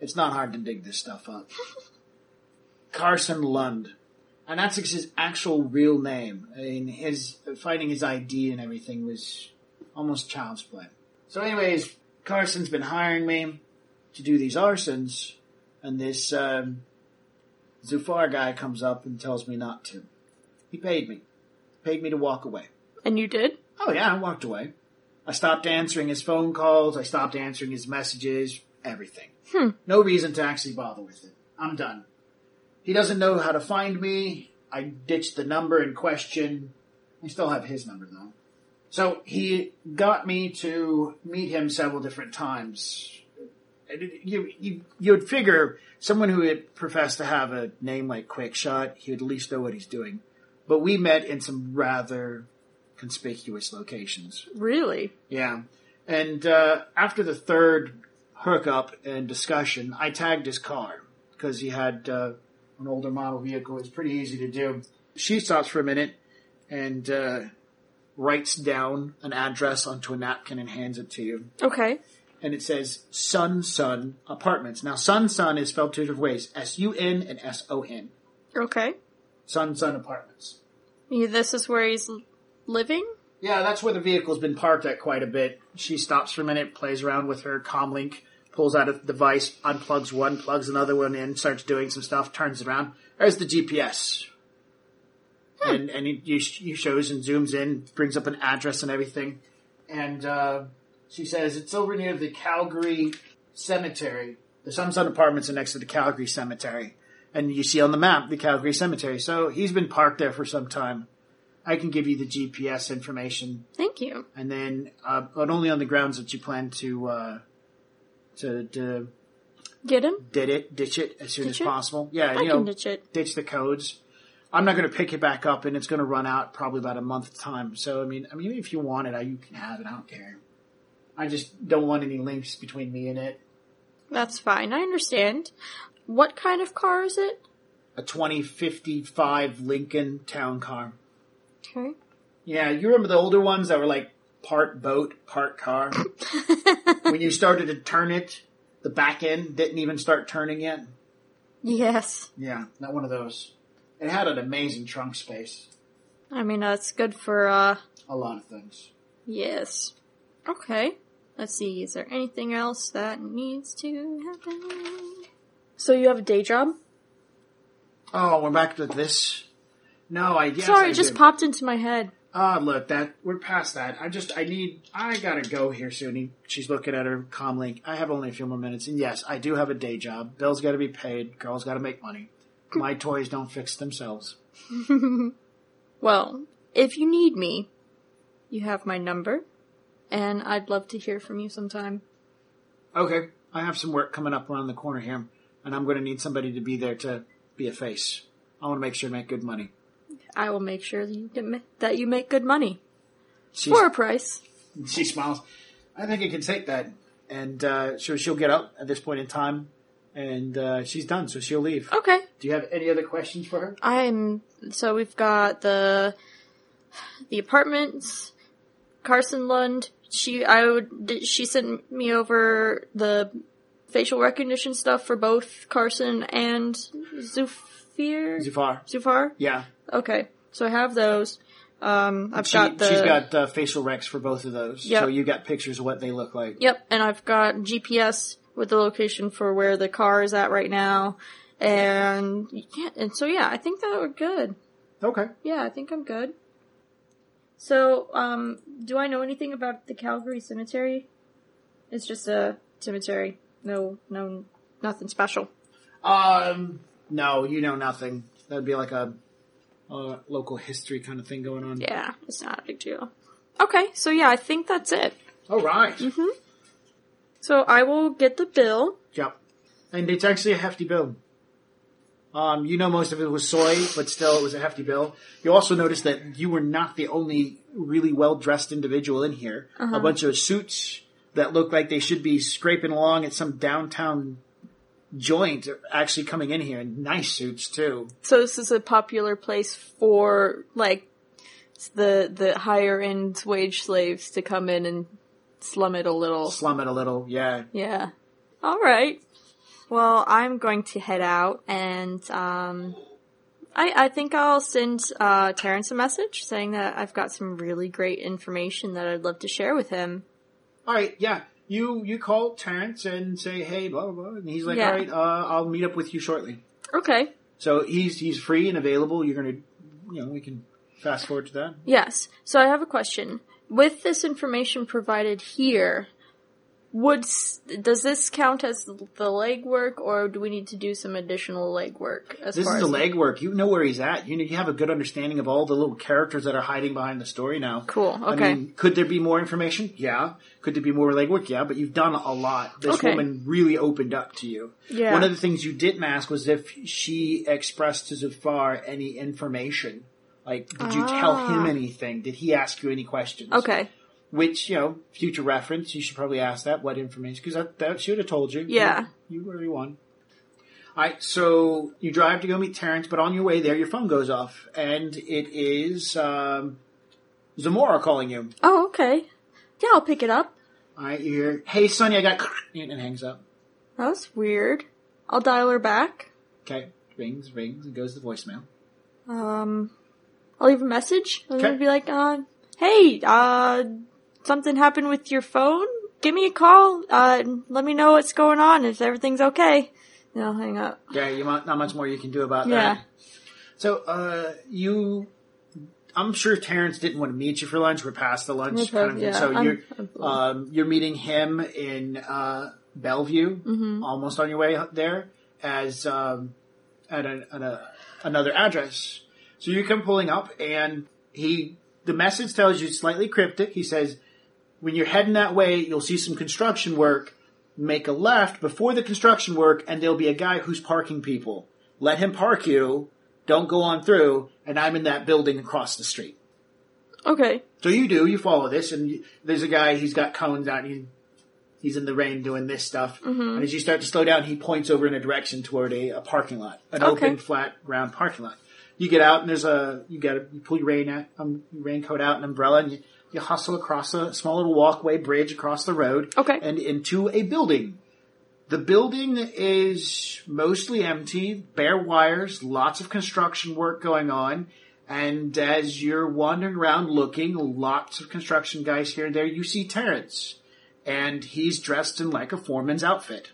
It's not hard to dig this stuff up. Carson Lund. And that's his actual real name. I mean, his finding his ID and everything was almost child's play. So, anyways, Carson's been hiring me to do these arsons, and this um, Zufar guy comes up and tells me not to. He paid me. paid me to walk away. And you did? Oh yeah, I walked away. I stopped answering his phone calls. I stopped answering his messages. Everything. Hmm. No reason to actually bother with it. I'm done. He doesn't know how to find me. I ditched the number in question. I still have his number though. So he got me to meet him several different times. You, you, you'd figure someone who had professed to have a name like Quickshot, he would at least know what he's doing. But we met in some rather conspicuous locations. Really? Yeah. And uh, after the third hookup and discussion, I tagged his car because he had uh, an older model vehicle. It's pretty easy to do. She stops for a minute and uh, writes down an address onto a napkin and hands it to you. Okay. And it says Sun Sun Apartments. Now, Sun Sun is spelled two different ways S U N and S O N. Okay. Sun Sun Apartments. Yeah, This is where he's living? Yeah, that's where the vehicle's been parked at quite a bit. She stops for a minute, plays around with her comlink, pulls out a device, unplugs one, plugs another one in, starts doing some stuff, turns around. There's the GPS. And and he, he he shows and zooms in, brings up an address and everything. And uh, she says it's over near the Calgary Cemetery. The Sun Sun Apartments are next to the Calgary Cemetery. And you see on the map the Calgary Cemetery. So he's been parked there for some time. I can give you the GPS information Thank you. and then uh, but only on the grounds that you plan to uh, to, to Get him? did it ditch it as soon Ditch as it? possible. Yeah, I you can know, ditch it. ditch the codes. I'm not going to pick it back up, and it's going to run out probably about a month time. So I mean, I mean, if you want it, I, you can have it. I don't care. I just don't want any links between me and it. That's fine. I understand. What kind of car is it? A 2055 Lincoln Town Car. Okay. Yeah, you remember the older ones that were like part boat, part car. when you started to turn it, the back end didn't even start turning yet. yes. Yeah, not one of those. It had an amazing trunk space. I mean, that's good for, uh, A lot of things. yes. Okay. Let's see, is there anything else that needs to happen? So you have a day job? Oh, we're back to this. No, I yes, Sorry, I it just do. popped into my head. Ah, look, that we're past that. I just, I need, I gotta go here soon. He, she's looking at her com link. I have only a few more minutes, and yes, I do have a day job. Bills got to be paid. Girls got to make money. My toys don't fix themselves. Well, if you need me, you have my number, and I'd love to hear from you sometime. Okay, I have some work coming up around the corner here, and I'm going to need somebody to be there to be a face. I want to make sure to make good money. I will make sure that you get that you make good money She's, for a price. she smiles. I think I can take that, and uh, so she'll get up at this point in time, and uh, she's done, so she'll leave. Okay. Do you have any other questions for her? I'm so we've got the the apartments, Carson Lund. She I would she sent me over the facial recognition stuff for both Carson and Zufir Zufar. Zufar. Yeah, Okay, so I have those. Um, I've she, got the she's got uh, facial recs for both of those. Yep. So you got pictures of what they look like. Yep, and I've got GPS with the location for where the car is at right now. And yeah, and so yeah, I think that we're good. Okay. Yeah, I think I'm good. So, um, do I know anything about the Calgary Cemetery? It's just a cemetery. No, no, nothing special. Um, no, you know nothing. That'd be like a, a local history kind of thing going on. Yeah, it's not a big deal. Okay, so yeah, I think that's it. All right. So I will get the bill. Yep. And it's actually a hefty bill. Um, you know most of it was soy, but still it was a hefty bill. You also noticed that you were not the only really well dressed individual in here. A bunch of suits that look like they should be scraping along at some downtown joint are actually coming in here in nice suits too. So this is a popular place for like the the higher end wage slaves to come in and slum it a little. Slum it a little, yeah. Yeah. All right. Well, I'm going to head out, and um, I I think I'll send uh, Terrence a message saying that I've got some really great information that I'd love to share with him. All right, yeah. You you call Terrence and say, hey, blah blah blah, and he's like, Yeah. all right, uh, I'll meet up with you shortly. Okay. So he's he's free and available. You're gonna, you know, we can fast forward to that. Yes. So I have a question. With this information provided here, would does this count as the legwork, or do we need to do some additional legwork? As This is the legwork. You know where he's at. You know, you have a good understanding of all the little characters that are hiding behind the story now. Cool. Okay. I mean, could there be more information? Yeah. Could there be more legwork? Yeah. But you've done a lot. This Okay. woman really opened up to you. Yeah. One of the things you didn't ask was if she expressed to Zafar any information. Like, did you tell him Ah. anything? Did he ask you any questions? okay. Which, you know, future reference, you should probably ask that. What information? Because that, that she would have told you. Yeah. You, you already won. Alright, so you drive to go meet Terrence, but on your way there, your phone goes off. And it is, um, Zamora calling you. Oh, okay. Yeah, I'll pick it up. Alright, you hear, hey Sunny, I got, and it hangs up. That was weird. I'll dial her back. Okay, rings, rings, and goes to voicemail. Um, I'll leave a message. I'm Okay. gonna be like, uh, hey, uh, something happened with your phone? Give me a call. Uh, let me know what's going on if everything's okay. I'll hang up. Yeah, you not much more you can do about Yeah. that. So, uh, you, I'm sure Terrence didn't want to meet you for lunch. We're past the lunch Okay, kind of thing. yeah, So I'm- you're, I'm- um, you're meeting him in, uh, Bellevue, Mm-hmm. almost on your way there, as, um, at, a, at a, another address. So you come pulling up and he, the message tells you slightly cryptic. He says, when you're heading that way, you'll see some construction work. Make a left before the construction work and there'll be a guy who's parking people. Let him park you. Don't go on through. And I'm in that building across the street. Okay. So you do, you follow this, and you, there's a guy, he's got cones out, and he, he's in the rain doing this stuff. And as you start to slow down, he points over in a direction toward a, a parking lot, an Okay. open, flat, round parking lot. You get out, and there's a, you got to, you pull your rain, out, um, your raincoat out, an umbrella, and you, you hustle across a small little walkway bridge across the road. Okay. And into a building. The building is mostly empty, bare wires, lots of construction work going on. And as you're wandering around looking, lots of construction guys here and there, you see Terrence. And he's dressed in like a foreman's outfit.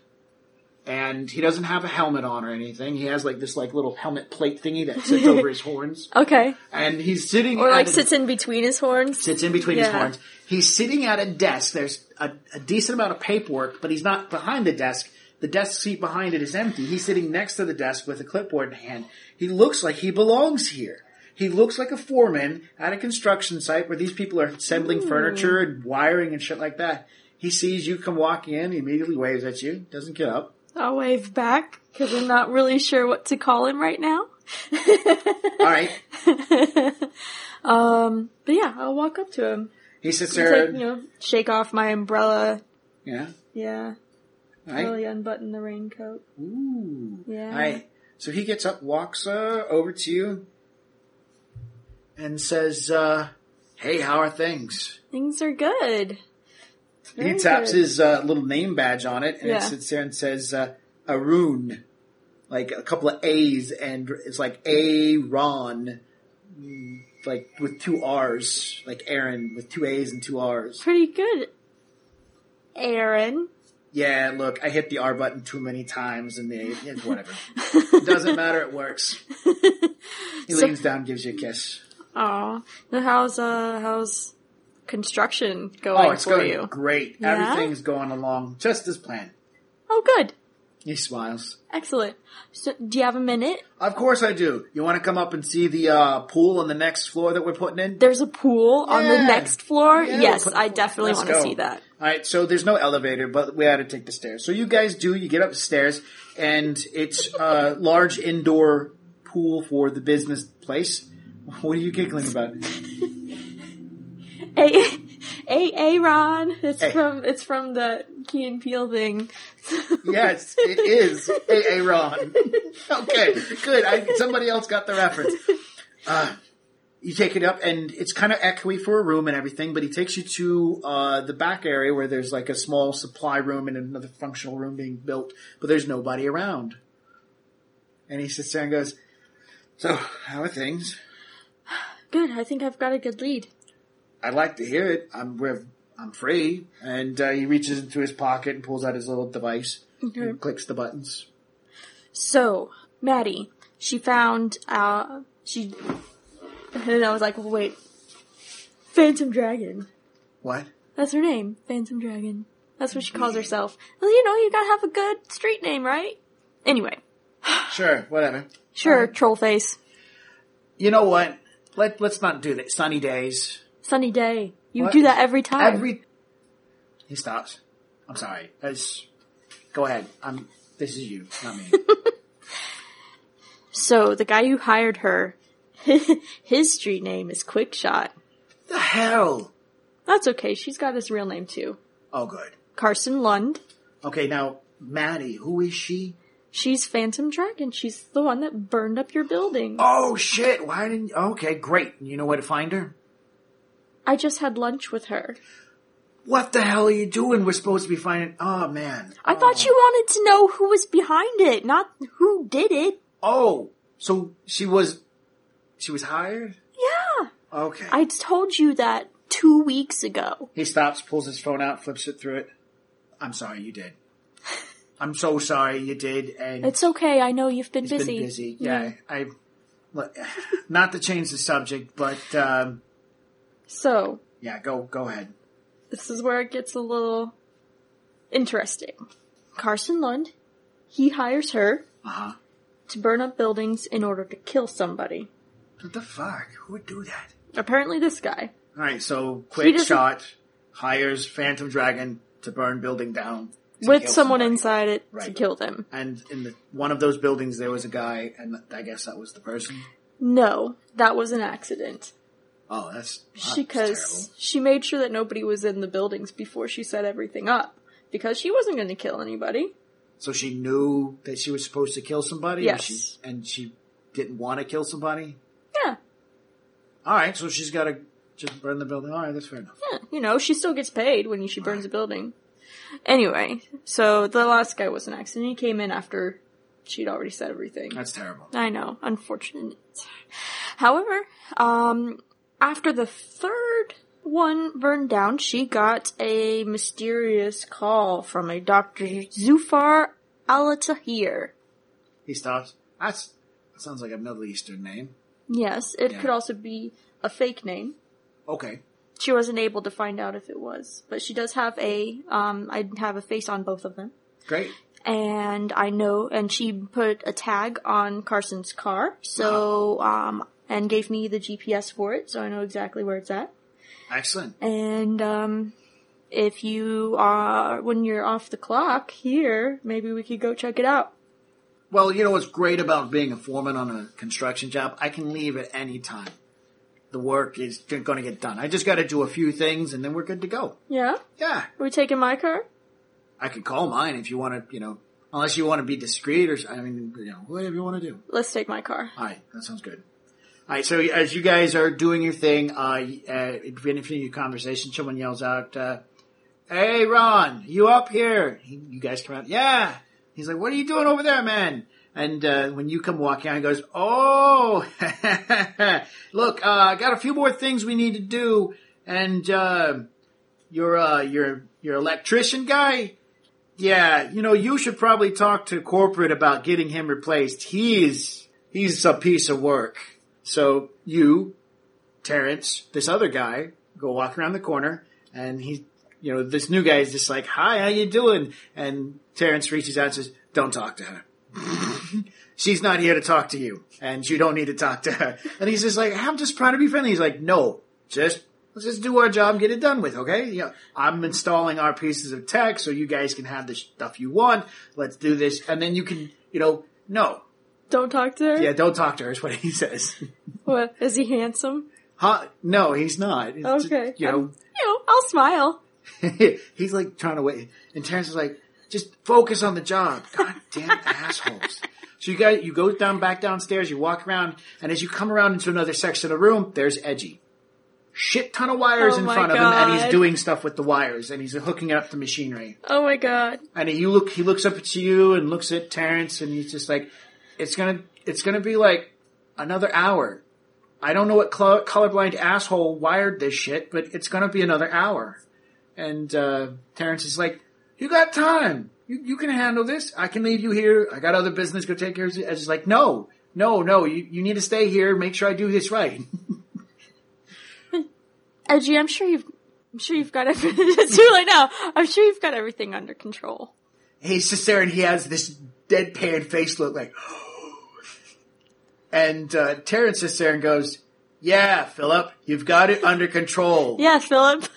And he doesn't have a helmet on or anything. He has like this like little helmet plate thingy that sits over his horns. Okay. And he's sitting Or like a- sits in between his horns. sits in between his horns. He's sitting at a desk. There's a, a decent amount of paperwork, but he's not behind the desk. The desk seat behind it is empty. He's sitting next to the desk with a clipboard in hand. He looks like he belongs here. He looks like a foreman at a construction site where these people are assembling hmm. furniture and wiring and shit like that. He sees you come walking in, he immediately waves at you, doesn't get up. I'll wave back because I'm not really sure what to call him right now. Alright. um, but yeah, I'll walk up to him. He sits there. you know, shake off my umbrella. yeah. Yeah. Alright. Really unbutton the raincoat. Ooh. Yeah. Alright. So he gets up, walks uh, over to you, and says, uh, "Hey, how are things?" Things are good. He taps good. his uh, little name badge on it, and Yeah. it sits there and says, uh, "Arun," like a couple of A's, and it's like A Ron, like with two R's, like Aaron with two A's and two R's. Pretty good. Aaron. Yeah, look, I hit the R button too many times, and the yeah, whatever. it doesn't matter. It works. He So- leans down, gives you a kiss. Oh, how's, uh, how's construction going Oh, it's for going you? great. Yeah? Everything's going along just as planned. Oh, good. He smiles. Excellent. So, do you have a minute? Of course I do. You want to come up and see the uh, pool on the next floor that we're putting in? There's a pool on the next floor? Yeah, yes, I definitely want to see that. All right, so there's no elevator, but we had to take the stairs. So you guys do. You get up the stairs, and it's a large indoor pool for the business place. What are you giggling about? A, A, Aaron. It's Hey. from, it's from the Key and Peele thing. Yes, it is A. A. Ron. Okay, good. I, somebody else got the reference. Uh, you take it up, and it's kind of echoey for a room and everything, but he takes you to uh, the back area where there's like a small supply room and another functional room being built, but there's nobody around. And he sits there and goes, "So, how are things? Good, I think I've got a good lead. I'd like to hear it. I'm we're, I'm free." And uh, he reaches into his pocket and pulls out his little device and clicks the buttons. So, Maddie, she found, uh, she And I was like, wait, Phantom Dragon. What? That's her name, Phantom Dragon. That's what she calls herself. Well, you know, you gotta have a good street name, right? Anyway, Sure, whatever. sure, troll face, You know what? Let let's not do that. Sunny days. Sunny day. You What? do that every time. Every he stops. I'm sorry. Go ahead. I'm. This is you, not me. So the guy who hired her, his street name is Quickshot. the hell? That's okay. She's got his real name too. Oh, good. Carson Lund. Okay, now Maddie, who is she? She's Phantom Dragon. She's the one that burned up your building. Oh shit! Why didn't? Okay, great. You know where to find her? I just had lunch with her. What the hell are you doing? We're supposed to be finding. Oh man. I thought you wanted to know who was behind it, not who did it. Oh, so she was. She was hired. Yeah. Okay. I told you that two weeks ago. He stops, pulls his phone out, flips it through it. I'm sorry, you did. I'm so sorry you did, and It's okay. I know you've been busy. been busy. Yeah, I. Look, not to change the subject, but um, So, yeah, go go ahead. this is where it gets a little interesting. Carson Lund, he hires her Uh huh. to burn up buildings in order to kill somebody. What the fuck? Who would do that? Apparently, this guy. All right, so quick shot hires Phantom Dragon to burn building down with someone somebody. inside it to kill them. And in the one of those buildings, there was a guy, and I guess that was the person. No, that was an accident. Oh, that's Because she made sure that nobody was in the buildings before she set everything up. Because she wasn't going to kill anybody. So she knew that she was supposed to kill somebody. Yes. She, and she didn't want to kill somebody. Yeah, All right, so she's got to just burn the building. All right, that's fair enough. yeah. You know, she still gets paid when she burns a building. Anyway, so the last guy was an accident. He came in after she'd already said everything. That's terrible. I know, unfortunate. However, um, after the third one burned down, she got a mysterious call from a Dr. Zufar Al-Tahir. He stops. That's that sounds like a Middle Eastern name. Yes, it Yeah. could also be a fake name. Okay. She wasn't able to find out if it was, but she does have a, um, I have a face on both of them. Great. And I know, and she put a tag on Carson's car, so, um, and gave me the GPS for it, so I know exactly where it's at. Excellent. And, um, if you are, when you're off the clock here, maybe we could go check it out. Well, you know what's great about being a foreman on a construction job? I can leave at any time. The work is going to get done. I just got to do a few things and then we're good to go. Yeah? Yeah. Are we taking my car? I could call mine if you want to, you know, unless you want to be discreet or, I mean, you know, whatever you want to do. Let's take my car. All right, that sounds good. All right, so as you guys are doing your thing, uh, uh, beginning your conversation, someone yells out, uh, "Hey, Ron, you up here?" He, you guys come out. Yeah. He's like, "What are you doing over there, man?" And uh, when you come walking out, he goes, "Oh, look, uh, I got a few more things we need to do, and uh, your uh, your your electrician guy." Yeah, you know, you should probably talk to corporate about getting him replaced. He's he's a piece of work. So you, Terrence, this other guy, go walk around the corner, and he, you know, this new guy is just like, "Hi, how you doing?" And Terrence reaches out and says, "Don't talk to her. She's not here to talk to you, and you don't need to talk to her." And he's just like, "I'm just trying to be friendly." He's like, "No, just." Let's just do our job and get it done with, okay? Yeah, I'm installing our pieces of tech so you guys can have the stuff you want. Let's do this. And then you can, you know, no. Don't talk to her? Yeah, don't talk to her is what he says. What? Is he handsome? Huh? No, he's not. It's just, Okay. you know, You know, I'll smile. he's like trying to wait. And Terrence is like, just focus on the job. God damn assholes. So you guys, you go down, back downstairs, you walk around, and as you come around into another section of the room, there's Edgy. Shit ton of wires Oh in front of him, and he's doing stuff with the wires, and he's hooking up the machinery. Oh my god. And you look, he looks up at you and looks at Terrence, and he's just like, "It's gonna, it's gonna be like another hour. I don't know what cl- colorblind asshole wired this shit, but it's gonna be another hour." And uh, Terrence is like, "You got time. You you can handle this. I can leave you here. I got other business. Go take care of it." And he's like, "No, no, no. You you need to stay here. Make sure I do this right." Edgy, I'm sure you've, I'm sure you've got everything. it's too late now. I'm sure you've got everything under control. He's just there and he has this deadpan face look like, and uh, Terrence sits there and goes, "Yeah, Philip, you've got it under control." Yeah, Philip.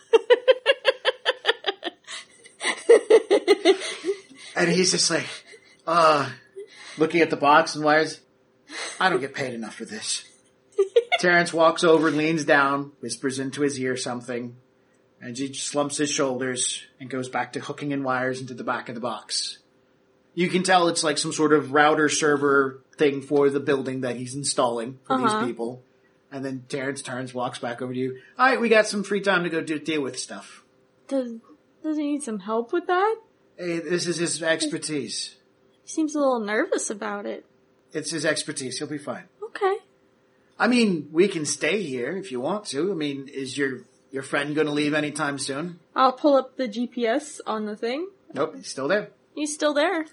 And he's just like, uh, looking at the box and wires. I don't get paid enough for this. Terrence walks over, leans down, whispers into his ear something, and he slumps his shoulders and goes back to hooking in wires into the back of the box. You can tell it's like some sort of router server thing for the building that he's installing for Uh-huh. these people. And then Terrence turns, walks back over to you. All right, we got some free time to go do, deal with stuff. Does, does he need some help with that? Hey, this is his expertise. He seems a little nervous about it. It's his expertise. He'll be fine. Okay. I mean, we can stay here if you want to. I mean, is your your friend going to leave anytime soon? I'll pull up the GPS on the thing. Nope, he's still there. He's still there.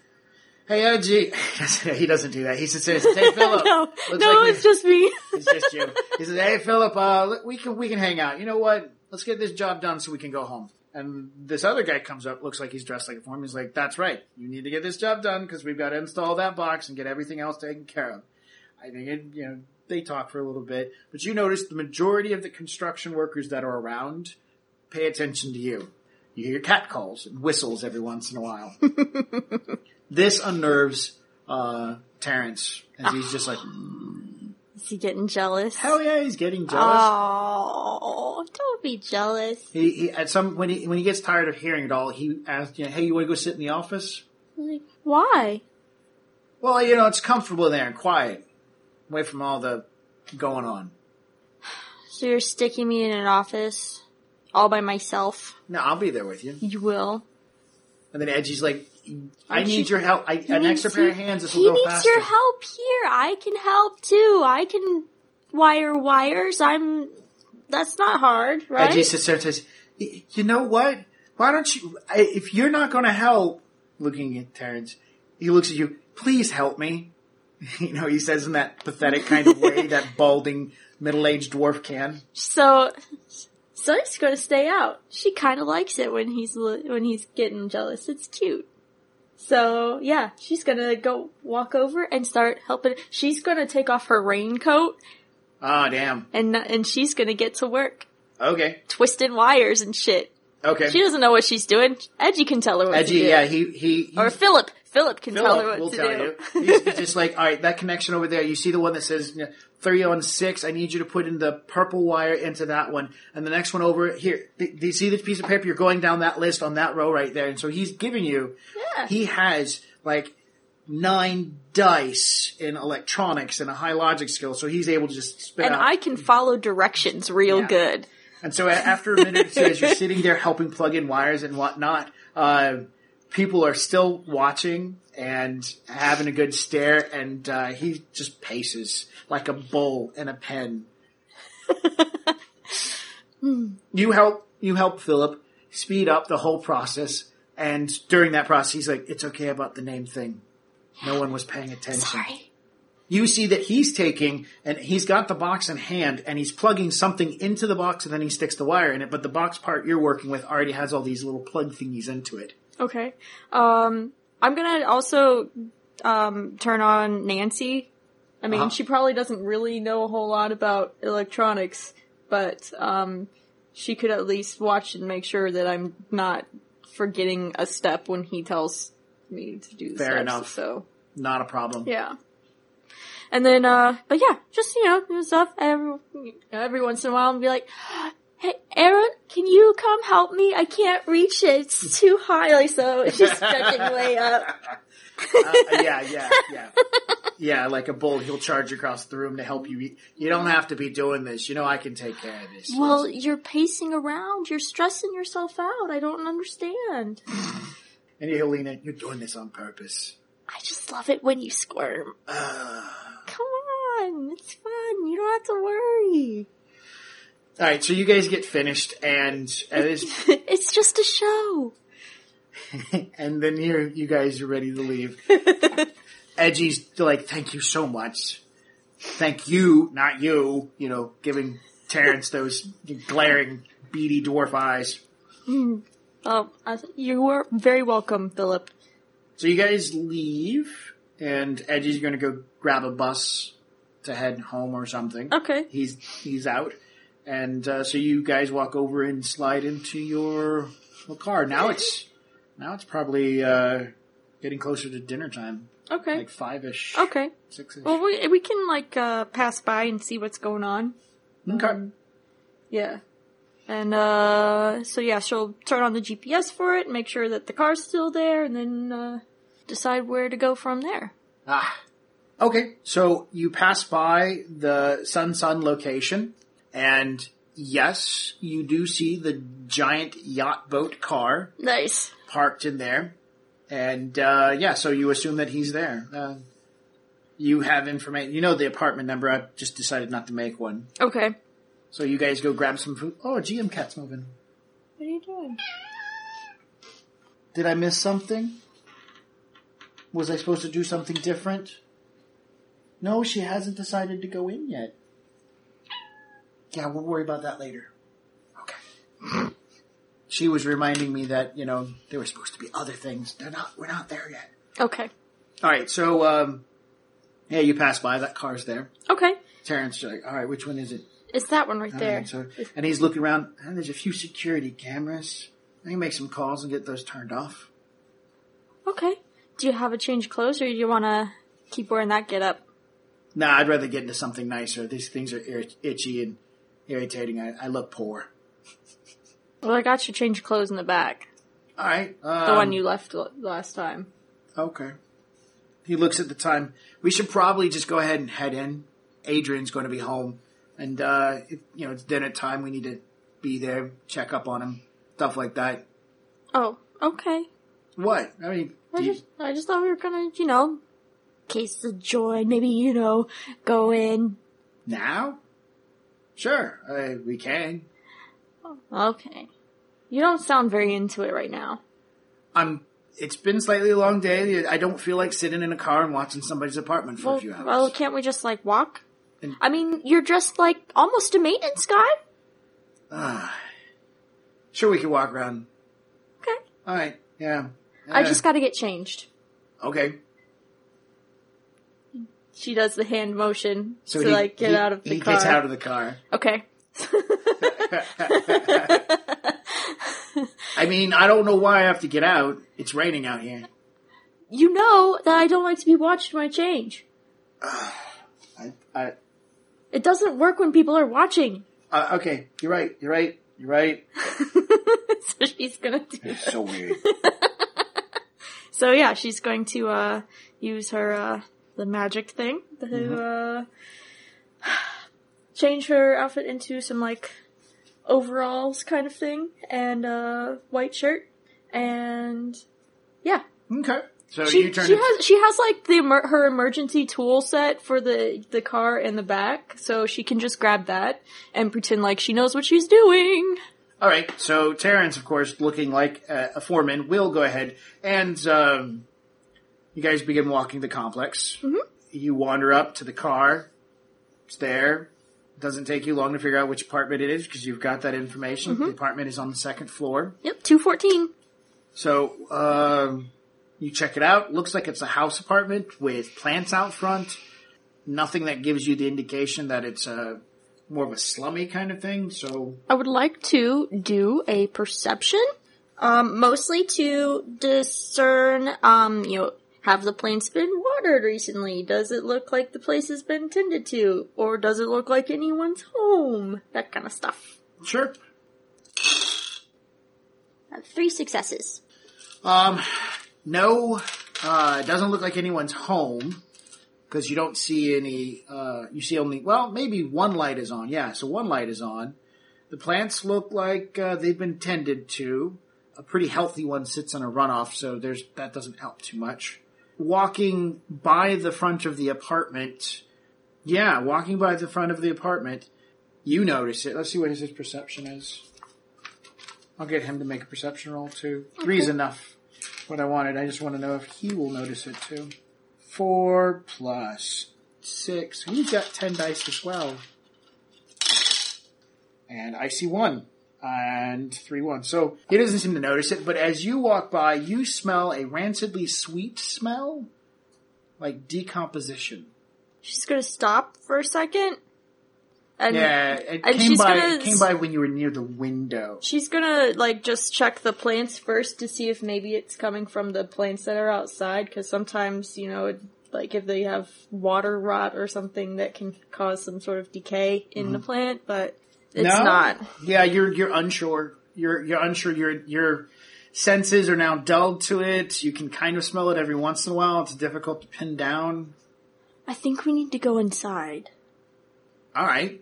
Hey, OG. he doesn't do that. He and says, "Hey, Philip." no, no, like it's just me. It's just you. He says, "Hey, Philip. Uh, we can we can hang out. You know what? Let's get this job done so we can go home." And this other guy comes up, looks like he's dressed like a foreman. He's like, "That's right. You need to get this job done because we've got to install that box and get everything else taken care of." I think it, you know they talk for a little bit, but you notice the majority of the construction workers that are around pay attention to you. You hear cat calls and whistles every once in a while. This unnerves uh, Terrence as he's just like, Is he getting jealous? "Hell yeah, he's getting jealous." Oh, don't be jealous. He, he at some when he when he gets tired of hearing it all, he asks, you know, "Hey, you want to go sit in the office?" Like, why? Well, you know, it's comfortable there and quiet, away from all the going on. So you're sticking me in an office all by myself? No, I'll be there with you. You will. And then Edgy's like, "I need you- your help. I, He an extra pair of hands. This He will go needs your help here. I can help too. I can wire wires. I'm. That's not hard, uh, right? Edgy sits there and says, "You know what? Why don't you? If you're not going to help," looking at Terrence, he looks at you. Please help me. You know, he says in that pathetic kind of way that balding middle-aged dwarf can. So, so he's gonna stay out. She kind of likes it when he's when he's getting jealous. It's cute. So yeah, she's gonna go walk over and start helping. She's gonna take off her raincoat Ah, damn. and and she's gonna get to work Okay. twisting wires and shit. Okay. She doesn't know what she's doing. Edgy can tell her what Edgy, to do. yeah, he he, he Or Philip. Philip can tell her Philip what will to tell do. you. He's just like, all right, that connection over there. You see the one that says you know, three on six. I need you to put in the purple wire into that one, and the next one over here. Do you see this piece of paper? You're going down that list on that row right there, and so he's giving you. Yeah. He has like nine dice in electronics and a high logic skill, so he's able to just spit and out. I can follow directions real Yeah. good. And so after a minute or two, as you're sitting there helping plug in wires and whatnot, uh, people are still watching and having a good stare, and uh, he just paces like a bull in a pen. you help you help Philip speed up the whole process, and during that process, he's like, "It's okay about the name thing. No one was paying attention." Sorry. you see that he's taking and he's got the box in hand and he's plugging something into the box and then he sticks the wire in it, but the box part you're working with already has all these little plug thingies into it. Okay. Um, I'm gonna also um, turn on Nancy. I mean, Uh-huh. she probably doesn't really know a whole lot about electronics, but um, she could at least watch and make sure that I'm not forgetting a step when he tells me to do the Fair steps. enough. So Not a problem. yeah. And then, uh, but yeah, just, you know, stuff every, every once in a while and be like, hey, Aaron, can you come help me? I can't reach it. It's too high. So it's just stretching way up. Uh, yeah, yeah, yeah. Yeah, like a bull, he'll charge across the room to help you. You don't have to be doing this. You know I can take care of this. Well, you're pacing around. You're stressing yourself out. I don't understand. and in. You're doing this on purpose. I just love it when you squirm. Uh, Come on. It's fun. You don't have to worry. All right, so you guys get finished, and uh, and, it's, it's just a show. and then here you guys are ready to leave. Edgy's like, thank you so much. Thank you, not you, you know, giving Terrence those glaring beady dwarf eyes. Oh, you are very welcome, Philip. So you guys leave, and Edgy's going to go grab a bus to head home or something. Okay. He's he's out, and uh, so you guys walk over and slide into your car. Now it's now it's probably uh, getting closer to dinner time, Okay. like five ish, okay. six ish. Well, we we can like uh pass by and see what's going on. okay. Yeah. And uh so yeah, she'll turn on the GPS for it, make sure that the car's still there, and then uh decide where to go from there. Ah. Okay, so you pass by the Sun Sun location, and yes, you do see the giant yacht boat car Nice. parked in there. And, uh, yeah, so you assume that he's there. Uh, you have information, you know the apartment number, I just decided not to make one. Okay. So you guys go grab some food. Oh, GM cat's moving. What are you doing? Did I miss something? Was I supposed to do something different? No, she hasn't decided to go in yet. Yeah, we'll worry about that later. Okay. she was reminding me that, you know, there were supposed to be other things. They're not, we're not there yet. Okay. Alright, so, um, yeah, you pass by, that car's there. Okay. Terrence, like, alright, which one is it? It's that one right there. So, and he's looking around, and there's a few security cameras. I can make some calls and get those turned off. Okay. Do you have a change of clothes or do you want to keep wearing that get up? Nah, I'd rather get into something nicer. These things are itchy and irritating. I, I look poor. Well, I got your change clothes in the back. All right. Um, The one you left l- last time. Okay. He looks at the time. We should probably just go ahead and head in. Adrian's going to be home, and uh, it, you know it's dinner time. We need to be there, check up on him, stuff like that. Oh, okay. What? I mean, I you- just, I just thought we were gonna, you know, case of joy, maybe, you know, go in. now? Sure, uh, we can. Okay. You don't sound very into it right now. I'm. It's been slightly a long day. I don't feel like sitting in a car and watching somebody's apartment for Well, a few hours. well, can't we just, like, walk? And- I mean, you're just, like, almost a maintenance guy. Ah. sure, we can walk around. Okay. All right. Yeah. I Uh, just gotta get changed. okay. She does the hand motion So to, he, like, get he- out of the he car. gets out of the car. Okay. I mean, I don't know why I have to get out. It's raining out here. you know that I don't like to be watched when I change. I, I, It doesn't work when people are watching. uh, okay, you're right. You're right. You're right. so she's gonna do It's so weird. So yeah, she's going to uh use her uh the magic thing to uh change her outfit into some like overalls kind of thing and a white shirt and yeah. okay. So She, you turn. she it- has she has like the her emergency tool set for the the car in the back, so she can just grab that and pretend like she knows what she's doing. All right. So Terrence, of course, looking like uh, a foreman, will go ahead and um, you guys begin walking the complex. Mm-hmm. You wander up to the car. It's there. Doesn't take you long to figure out which apartment it is because you've got that information. The apartment is on the second floor. Yep, two fourteen. So um, you check it out. Looks like it's a house apartment with plants out front. Nothing that gives you the indication that it's a more of a slummy kind of thing. So I would like to do a perception, um, mostly to discern, um, you know, have the plants been watered recently? Does it look like the place has been tended to? Or does it look like anyone's home? That kind of stuff. sure. I have three successes. Um, no, uh, it doesn't look like anyone's home because you don't see any. Uh, you see only well, maybe one light is on. Yeah, so one light is on. The plants look like uh, they've been tended to. A pretty healthy one sits on a runoff, so there's that doesn't help too much. Walking by the front of the apartment, yeah, walking by the front of the apartment, you notice it. Let's see what his perception is. I'll get him to make a perception roll too. Three's enough. What I wanted. I just want to know if he will notice it too. Four plus six. He's got ten dice as well. And I see one. And three one. So he doesn't seem to notice it, but as you walk by, you smell a rancidly sweet smell, like decomposition. She's gonna stop for a second. And yeah, it and came by. gonna It came by when you were near the window. she's gonna like just check the plants first to see if maybe it's coming from the plants that are outside because sometimes you know it, like if they have water rot or something that can cause some sort of decay in the mm-hmm. plant but it's. No? not Yeah, you're you're unsure. You're you're unsure. Your your senses are now dulled to it. You can kind of smell it every once in a while. It's difficult to pin down. i think we need to go inside All right.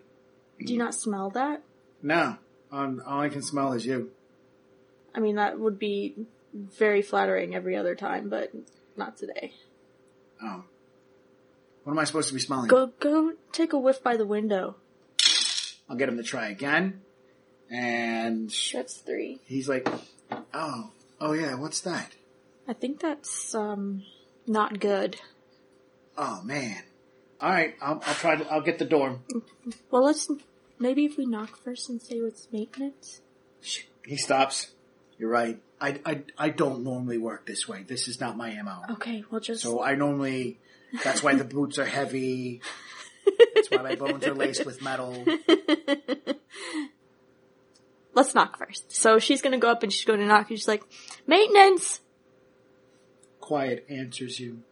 do you not smell that No, um, all I can smell is you. i mean that would be very flattering every other time but not today Oh, what am I supposed to be smelling? go go take a whiff by the window I'll get him to try again. And that's three he's like, "Oh, oh yeah, what's that? i think that's um not good Oh man. All right, I'll, I'll try to. I'll get the door." Well, let's maybe if we knock first and say it's maintenance. He stops. You're right. I, I, I don't normally work this way. This is not my MO. Okay, we'll just. So I normally, that's why the boots are heavy. That's why my bones are laced with metal. let's knock first. So she's gonna go up and she's going to knock. And she's like, maintenance. Quiet answers you.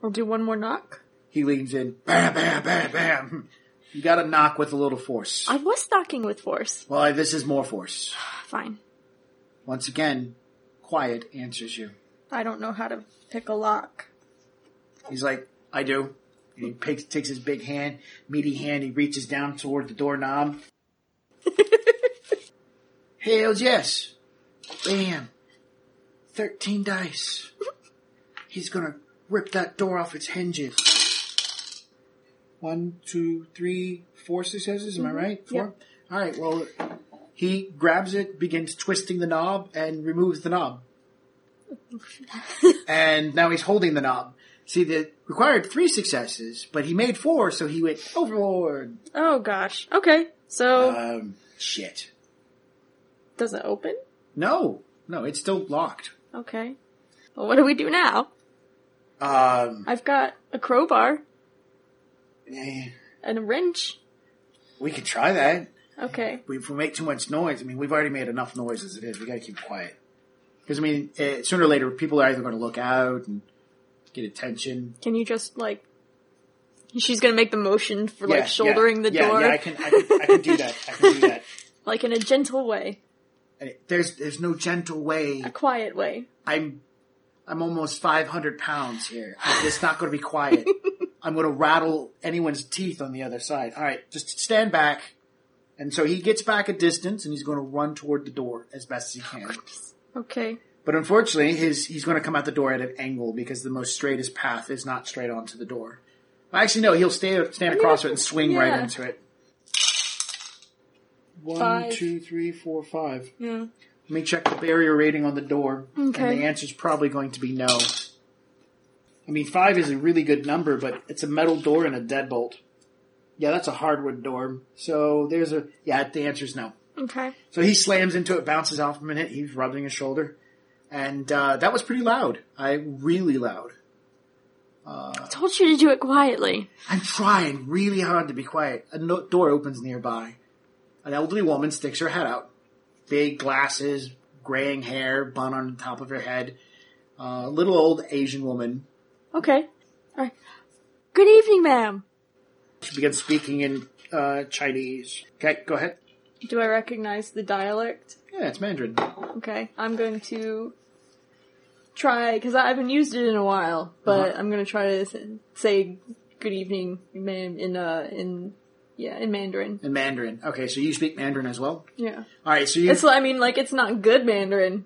We'll do one more knock. He leans in. Bam, bam, bam, bam. You gotta knock with a little force. I was knocking with force. Well, this is more force. Fine. Once again, quiet answers you. I don't know how to pick a lock. He's like, I do. And he takes, takes his big hand, meaty hand, he reaches down toward the doorknob. Hells yes. Bam. Thirteen dice. He's gonna rip that door off its hinges. One, two, three, four successes, am I mm-hmm. right? Four? Alright, well, he grabs it, begins twisting the knob, and removes the knob. and now he's holding the knob. See, the required three successes, but he made four, so he went overboard. Oh gosh. Okay. So Um, shit. does it open? No, no, it's still locked. Okay. Well, what do we do now? Um, I've got a crowbar eh, and a wrench. we could try that. Okay. We, If we make too much noise, I mean, we've already made enough noise as it is. We gotta keep quiet. Because, I mean, eh, sooner or later, people are either gonna look out and get attention. Can you just like? She's gonna make the motion for Yeah, like shouldering yeah, the yeah, door, Yeah, I can, I can, I can do that. I can do that. like in a gentle way, uh, There's, there's no gentle way. a quiet way. I'm I'm almost 500 pounds here. I'm not going to be quiet. I'm going to rattle anyone's teeth on the other side. All right, just stand back. And so he gets back a distance and he's going to run toward the door as best as he can. Oh, okay. But unfortunately, his he's going to come out the door at an angle because the most straightest path is not straight onto the door. Well, actually, no, he'll stay, stand across it and swing right into it. One, Five. two, three, four, five. Yeah. Let me check the barrier rating on the door. Okay. And the answer's probably going to be no. I mean, five is a really good number, but it's a metal door and a deadbolt. Yeah, that's a hardwood door. So there's a, yeah, the answer's no. Okay. So he slams into it, bounces off a minute, he's rubbing his shoulder. And, uh, that was pretty loud. I, really loud. I told you to do it quietly. I'm trying really hard to be quiet. A no- door opens nearby. An elderly woman sticks her head out. Big glasses, graying hair, bun on the top of her head. A uh, little old Asian woman. Okay. Alright. Good evening, ma'am. She begins speaking in uh, Chinese. Okay, go ahead. Do I recognize the dialect? Yeah, it's Mandarin. Okay. I'm going to try, because I haven't used it in a while, but Uh-huh. I'm to try to say good evening, ma'am, in, uh, in, yeah, in Mandarin. In Mandarin. Okay, so you speak Mandarin as well? Yeah. Alright, so you. It's, I mean, like, it's not good Mandarin,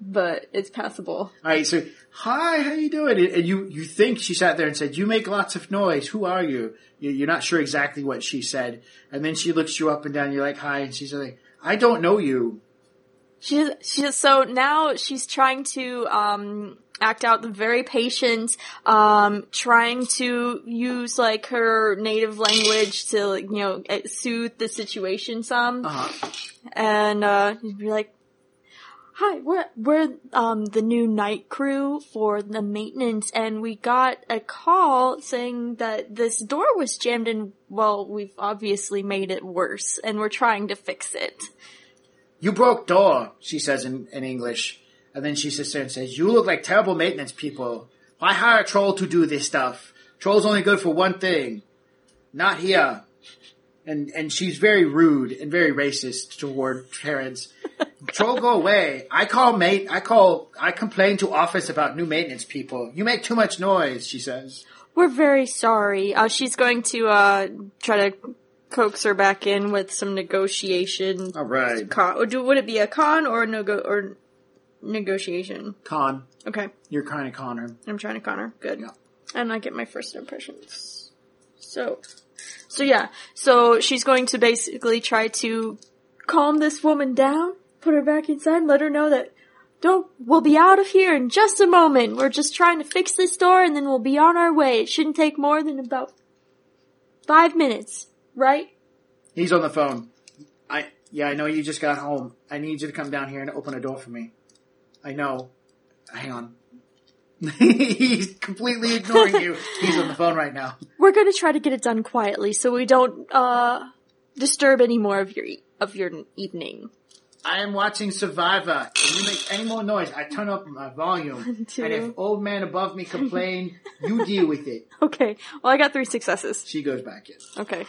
but it's passable. Alright, so, hi, how you doing? And you, you think she sat there and said, you make lots of noise. Who are you? You- You're not sure exactly what she said. And then she looks you up and down. You're like, hi. And she's like, I don't know you. She's, she's, so now she's trying to, um, act out the very patient, um, trying to use like her native language to, like, you know, eh, soothe the situation some. Uh-huh. And, uh, he'd be like, Hi, we're, we're, um, the new night crew for the maintenance and we got a call saying that this door was jammed and, well, we've obviously made it worse and we're trying to fix it. You broke door, she says in, in English. And then she sits there and says, You look like terrible maintenance people. Why hire a troll to do this stuff? Troll's only good for one thing. Not here. And and she's very rude and very racist toward parents. Troll go away. I call mate I call I complain to office about new maintenance people. You make too much noise, she says. We're very sorry. Uh, she's going to, uh, try to coax her back in with some negotiation. Alright. Con, or do, would it be a con or a nego, or negotiation? Con. Okay. You're trying to con her. I'm trying to con her. Good. Yeah. And I get my first impressions. So, so yeah. So she's going to basically try to calm this woman down, put her back inside, let her know that don't, we'll be out of here in just a moment. We're just trying to fix this door and then we'll be on our way. It shouldn't take more than about five minutes, right? He's on the phone. I yeah, I know you just got home. I need you to come down here and open a door for me. I know. Hang on. He's completely ignoring you. He's on the phone right now. We're gonna try to get it done quietly so we don't, uh, disturb any more of your, e- of your evening. I am watching Survivor. If you make any more noise, I turn up my volume. Two. And if old man above me complain, you deal with it. Okay. Well, I got three successes. She goes back in. Okay.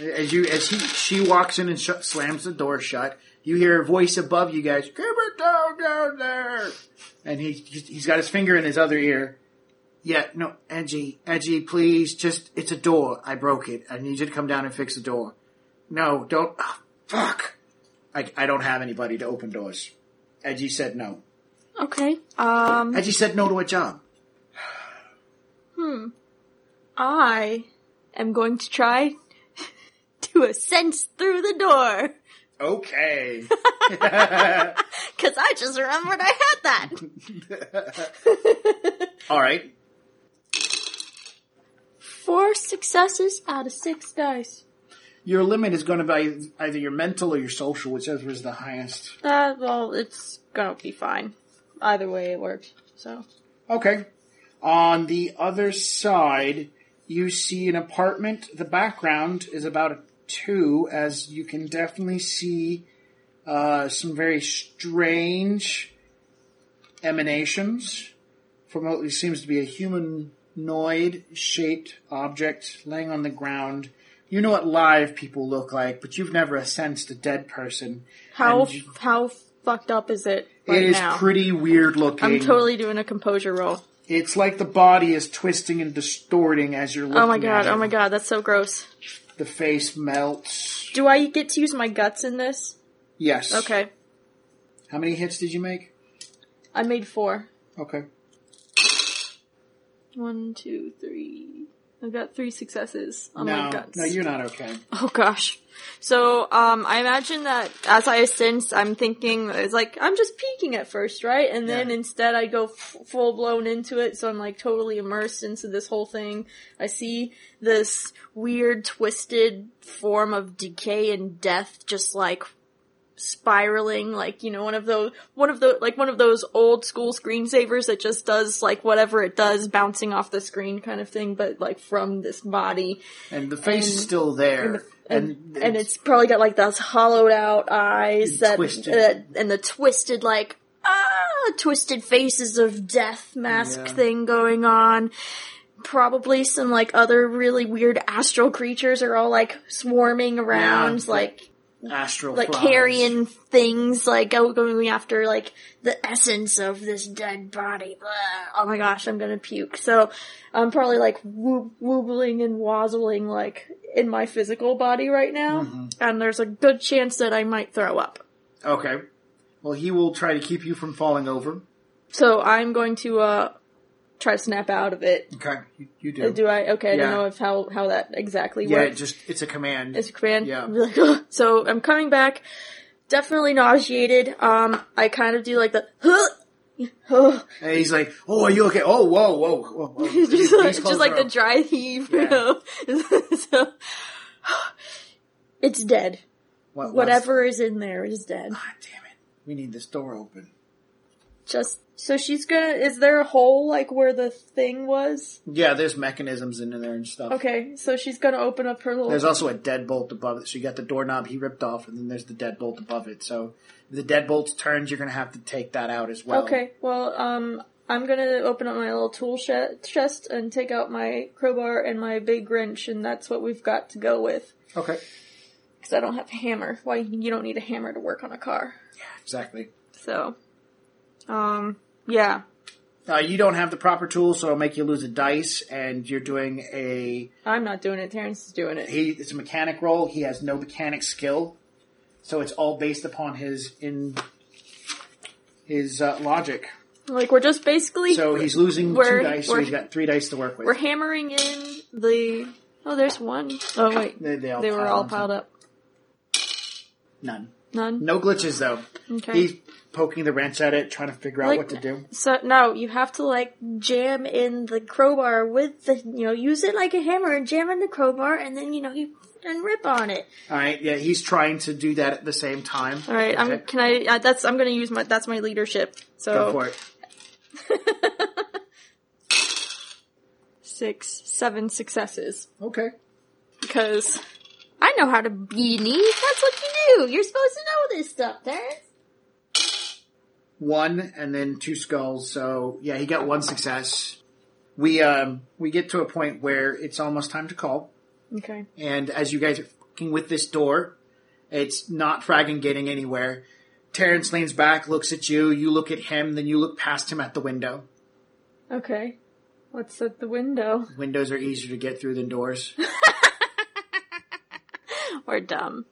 As you, as he, she walks in and sh- slams the door shut, you hear a voice above you guys, keep it down down there. And he, he's he's got his finger in his other ear. Yeah, no, Edgy, Edgy, please, just, it's a door. I broke it. I need you to come down and fix the door. No, don't, oh, fuck. I, I don't have anybody to open doors. Edgy said no. Okay. Um, Edgy said no to a job. Hmm. I am going to try to assense through the door. Okay. Cause I just remembered I had that. Alright. Four successes out of six dice. Your limit is going to be either your mental or your social, whichever is the highest. Uh, well, it's gonna be fine. Either way it works, so. Okay. On the other side, you see an apartment. The background is about a two, as you can definitely see uh, some very strange emanations from what seems to be a humanoid shaped object laying on the ground. You know what live people look like, but you've never sensed a dead person. How, you- how fucked up is it right it is now? pretty weird looking. I'm totally doing a composure roll. It's like the body is twisting and distorting as you're looking Oh my god, oh my god, that's so gross. The face melts. Do I get to use my guts in this? Yes. Okay. How many hits did you make? I made four. Okay. One, two, three. I've got three successes on no, my guts. no, you're not okay. Oh gosh. So, um, I imagine that as I assense, I'm thinking, it's like, I'm just peeking at first, right? And then Yeah. instead I go f- full blown into it, so I'm like totally immersed into this whole thing. I see this weird twisted form of decay and death just like spiraling like you know one of those one of the like one of those old school screensavers that just does like whatever it does bouncing off the screen kind of thing but like from this body And the face is still there. and and it's probably got like those hollowed out eyes And that, twisted. that and the twisted like ah twisted faces of death mask Yeah. thing going on. Probably some like other really weird astral creatures are all like swarming around, Yeah, like astral like flies. carrying things, like go- going after like the essence of this dead body. Blah. Oh my gosh, I'm gonna puke. So I'm probably like woobling and wazzling like in my physical body right now, Mm-hmm. and there's a good chance that I might throw up. Okay. Well, he will try to keep you from falling over. So I'm going to uh try to snap out of it. Okay. You, you Uh, do. Do I? Okay, I don't know if how how that exactly yeah, it works. just, it's a command. It's a command. Yeah. I'm like, "Ugh." so I'm coming back, definitely nauseated. Um, I kind of do like the, huh, Oh, And he's like, "Oh, are you okay? Oh, whoa, whoa, whoa, whoa. just These like, clothes just like are the up." dry heave. you Yeah. know? so, it's dead. What- what's- Whatever is in there is dead. Ah, damn it! We need this door open. Just so she's gonna. Is there a hole like where the thing was? Yeah, there's mechanisms in there and stuff. Okay, so she's gonna open up her little. There's also a deadbolt above it. So you got the doorknob he ripped off, and then there's the deadbolt above it. So if the deadbolt turns, you're gonna have to take that out as well. Okay, well, um, I'm gonna open up my little tool sh- chest and take out my crowbar and my big wrench, and that's what we've got to go with. Okay. Because I don't have a hammer. Why, you don't need a hammer to work on a car. Yeah, exactly. So, um, yeah. Uh, you don't have the proper tools, so it'll make you lose a dice, and you're doing a I'm not doing it, Terrence is doing it. he. It's a mechanic roll. He has no mechanic skill, so it's all based upon his in his uh, logic. Like, we're just basically. So he's losing two dice, so he's got three dice to work with. We're hammering in the. Oh, there's one. Oh, wait. They, they all They were all piled up. None. None? No glitches though. Okay. He's poking the wrench at it, trying to figure out Like- what to do. So no, you have to like jam in the crowbar with the you know use it like a hammer and jam in the crowbar and then you know you and rip on it. All right, yeah, he's trying to do that at the same time. All right, I'm can I uh, that's I'm gonna use my that's my leadership. Go So for it. six, seven successes Okay. because I know how to be neat. That's what you do. You're supposed to know this stuff, Terrence. One and then two skulls. So yeah, he got one success. We um we get to a point where it's almost time to call, Okay. and as you guys are fucking with this door, it's not fragging getting anywhere. Terrence leans back, looks at you. You look at him, then you look past him at the window. Okay. What's at the window? Windows are easier to get through than doors. We're dumb.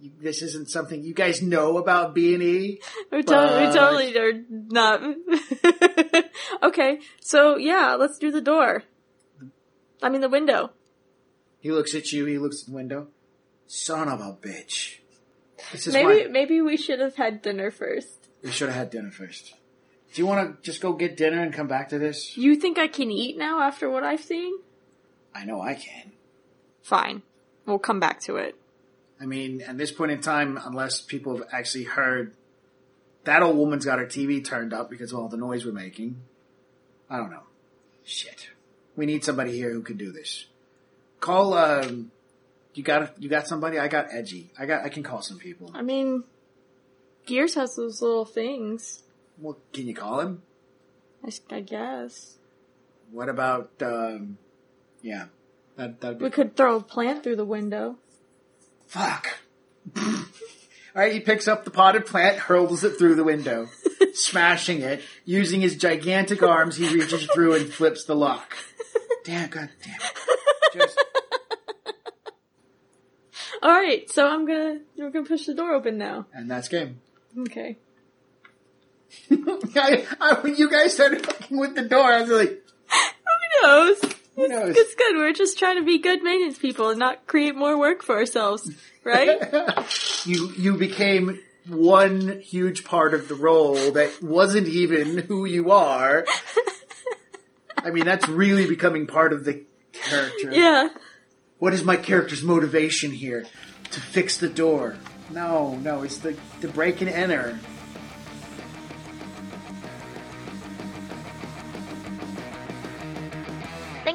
This isn't something you guys know about B and E. We totally, are not. okay, so yeah, let's do the door. I mean the window. He looks at you. He looks at the window. Son of a bitch. This is Maybe maybe we should have had dinner first. we should have had dinner first. Do you want to just go get dinner and come back to this? You think I can eat now after what I've seen? I know I can. Fine. We'll come back to it. I mean, at this point in time, unless people have actually heard that old woman's got her TV turned up because of all the noise we're making. I don't know. Shit. We need somebody here who can do this. Call. Um, you got you got somebody? I got edgy. I got. I can call some people. I mean, Gears has those little things. Well, can you call him? I guess What about? Um, yeah, that that'd be we could throw a plant through the window. Fuck. All right, he picks up the potted plant, hurls it through the window, smashing it. Using his gigantic arms, he reaches through and flips the lock. Damn, god damn. Just, All right, so I'm gonna we're gonna push the door open now. and that's game. Okay. I, I, when you guys started fucking with the door, I was like, Who knows? who knows? It's good. We're just trying to be good maintenance people and not create more work for ourselves, right? you, you became one huge part of the role that wasn't even who you are. I mean, that's really becoming part of the character. yeah. What is my character's motivation here? To fix the door. No, no, it's the, the break and enter.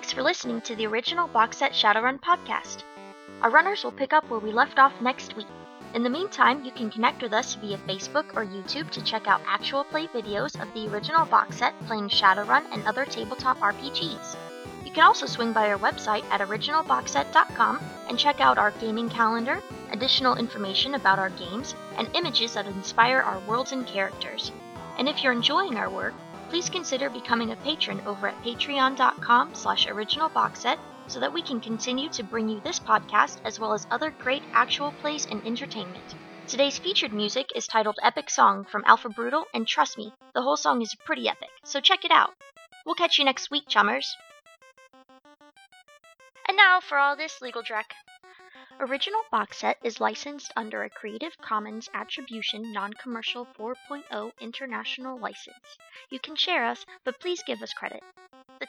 Thanks for listening to the original Box Set Shadowrun podcast. Our runners will pick up where we left off next week. In the meantime, you can connect with us via Facebook or YouTube to check out actual play videos of the original box set playing Shadowrun and other tabletop RPGs. You can also swing by our website at originalboxset.com and check out our gaming calendar, additional information about our games, and images that inspire our worlds and characters. And if you're enjoying our work, please consider becoming a patron over at patreon.com slash originalboxset so that we can continue to bring you this podcast as well as other great actual plays and entertainment. Today's featured music is titled Epic Song from Alpha Brutal, and trust me, the whole song is pretty epic, so check it out. We'll catch you next week, chummers. And now for all this legal dreck. Original Box Set is licensed under a Creative Commons Attribution Non-Commercial 4.0 International License. You can share us, but please give us credit.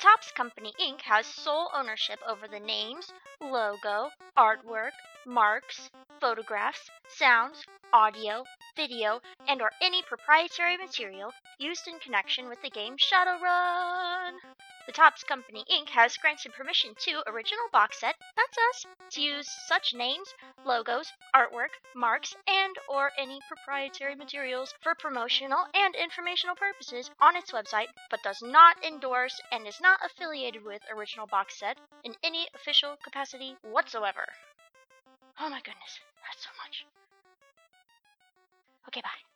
Topps Company Inc. has sole ownership over the names, logo, artwork, marks, photographs, sounds, audio, video, and or any proprietary material used in connection with the game Shadowrun. The Topps Company Inc. has granted permission to Original Box Set, that's us, to use such names, logos, artwork, marks, and or any proprietary materials for promotional and informational purposes on its website, but does not endorse and is not affiliated with Original Box Set in any official capacity whatsoever. Oh my goodness, that's so much. Okay, bye.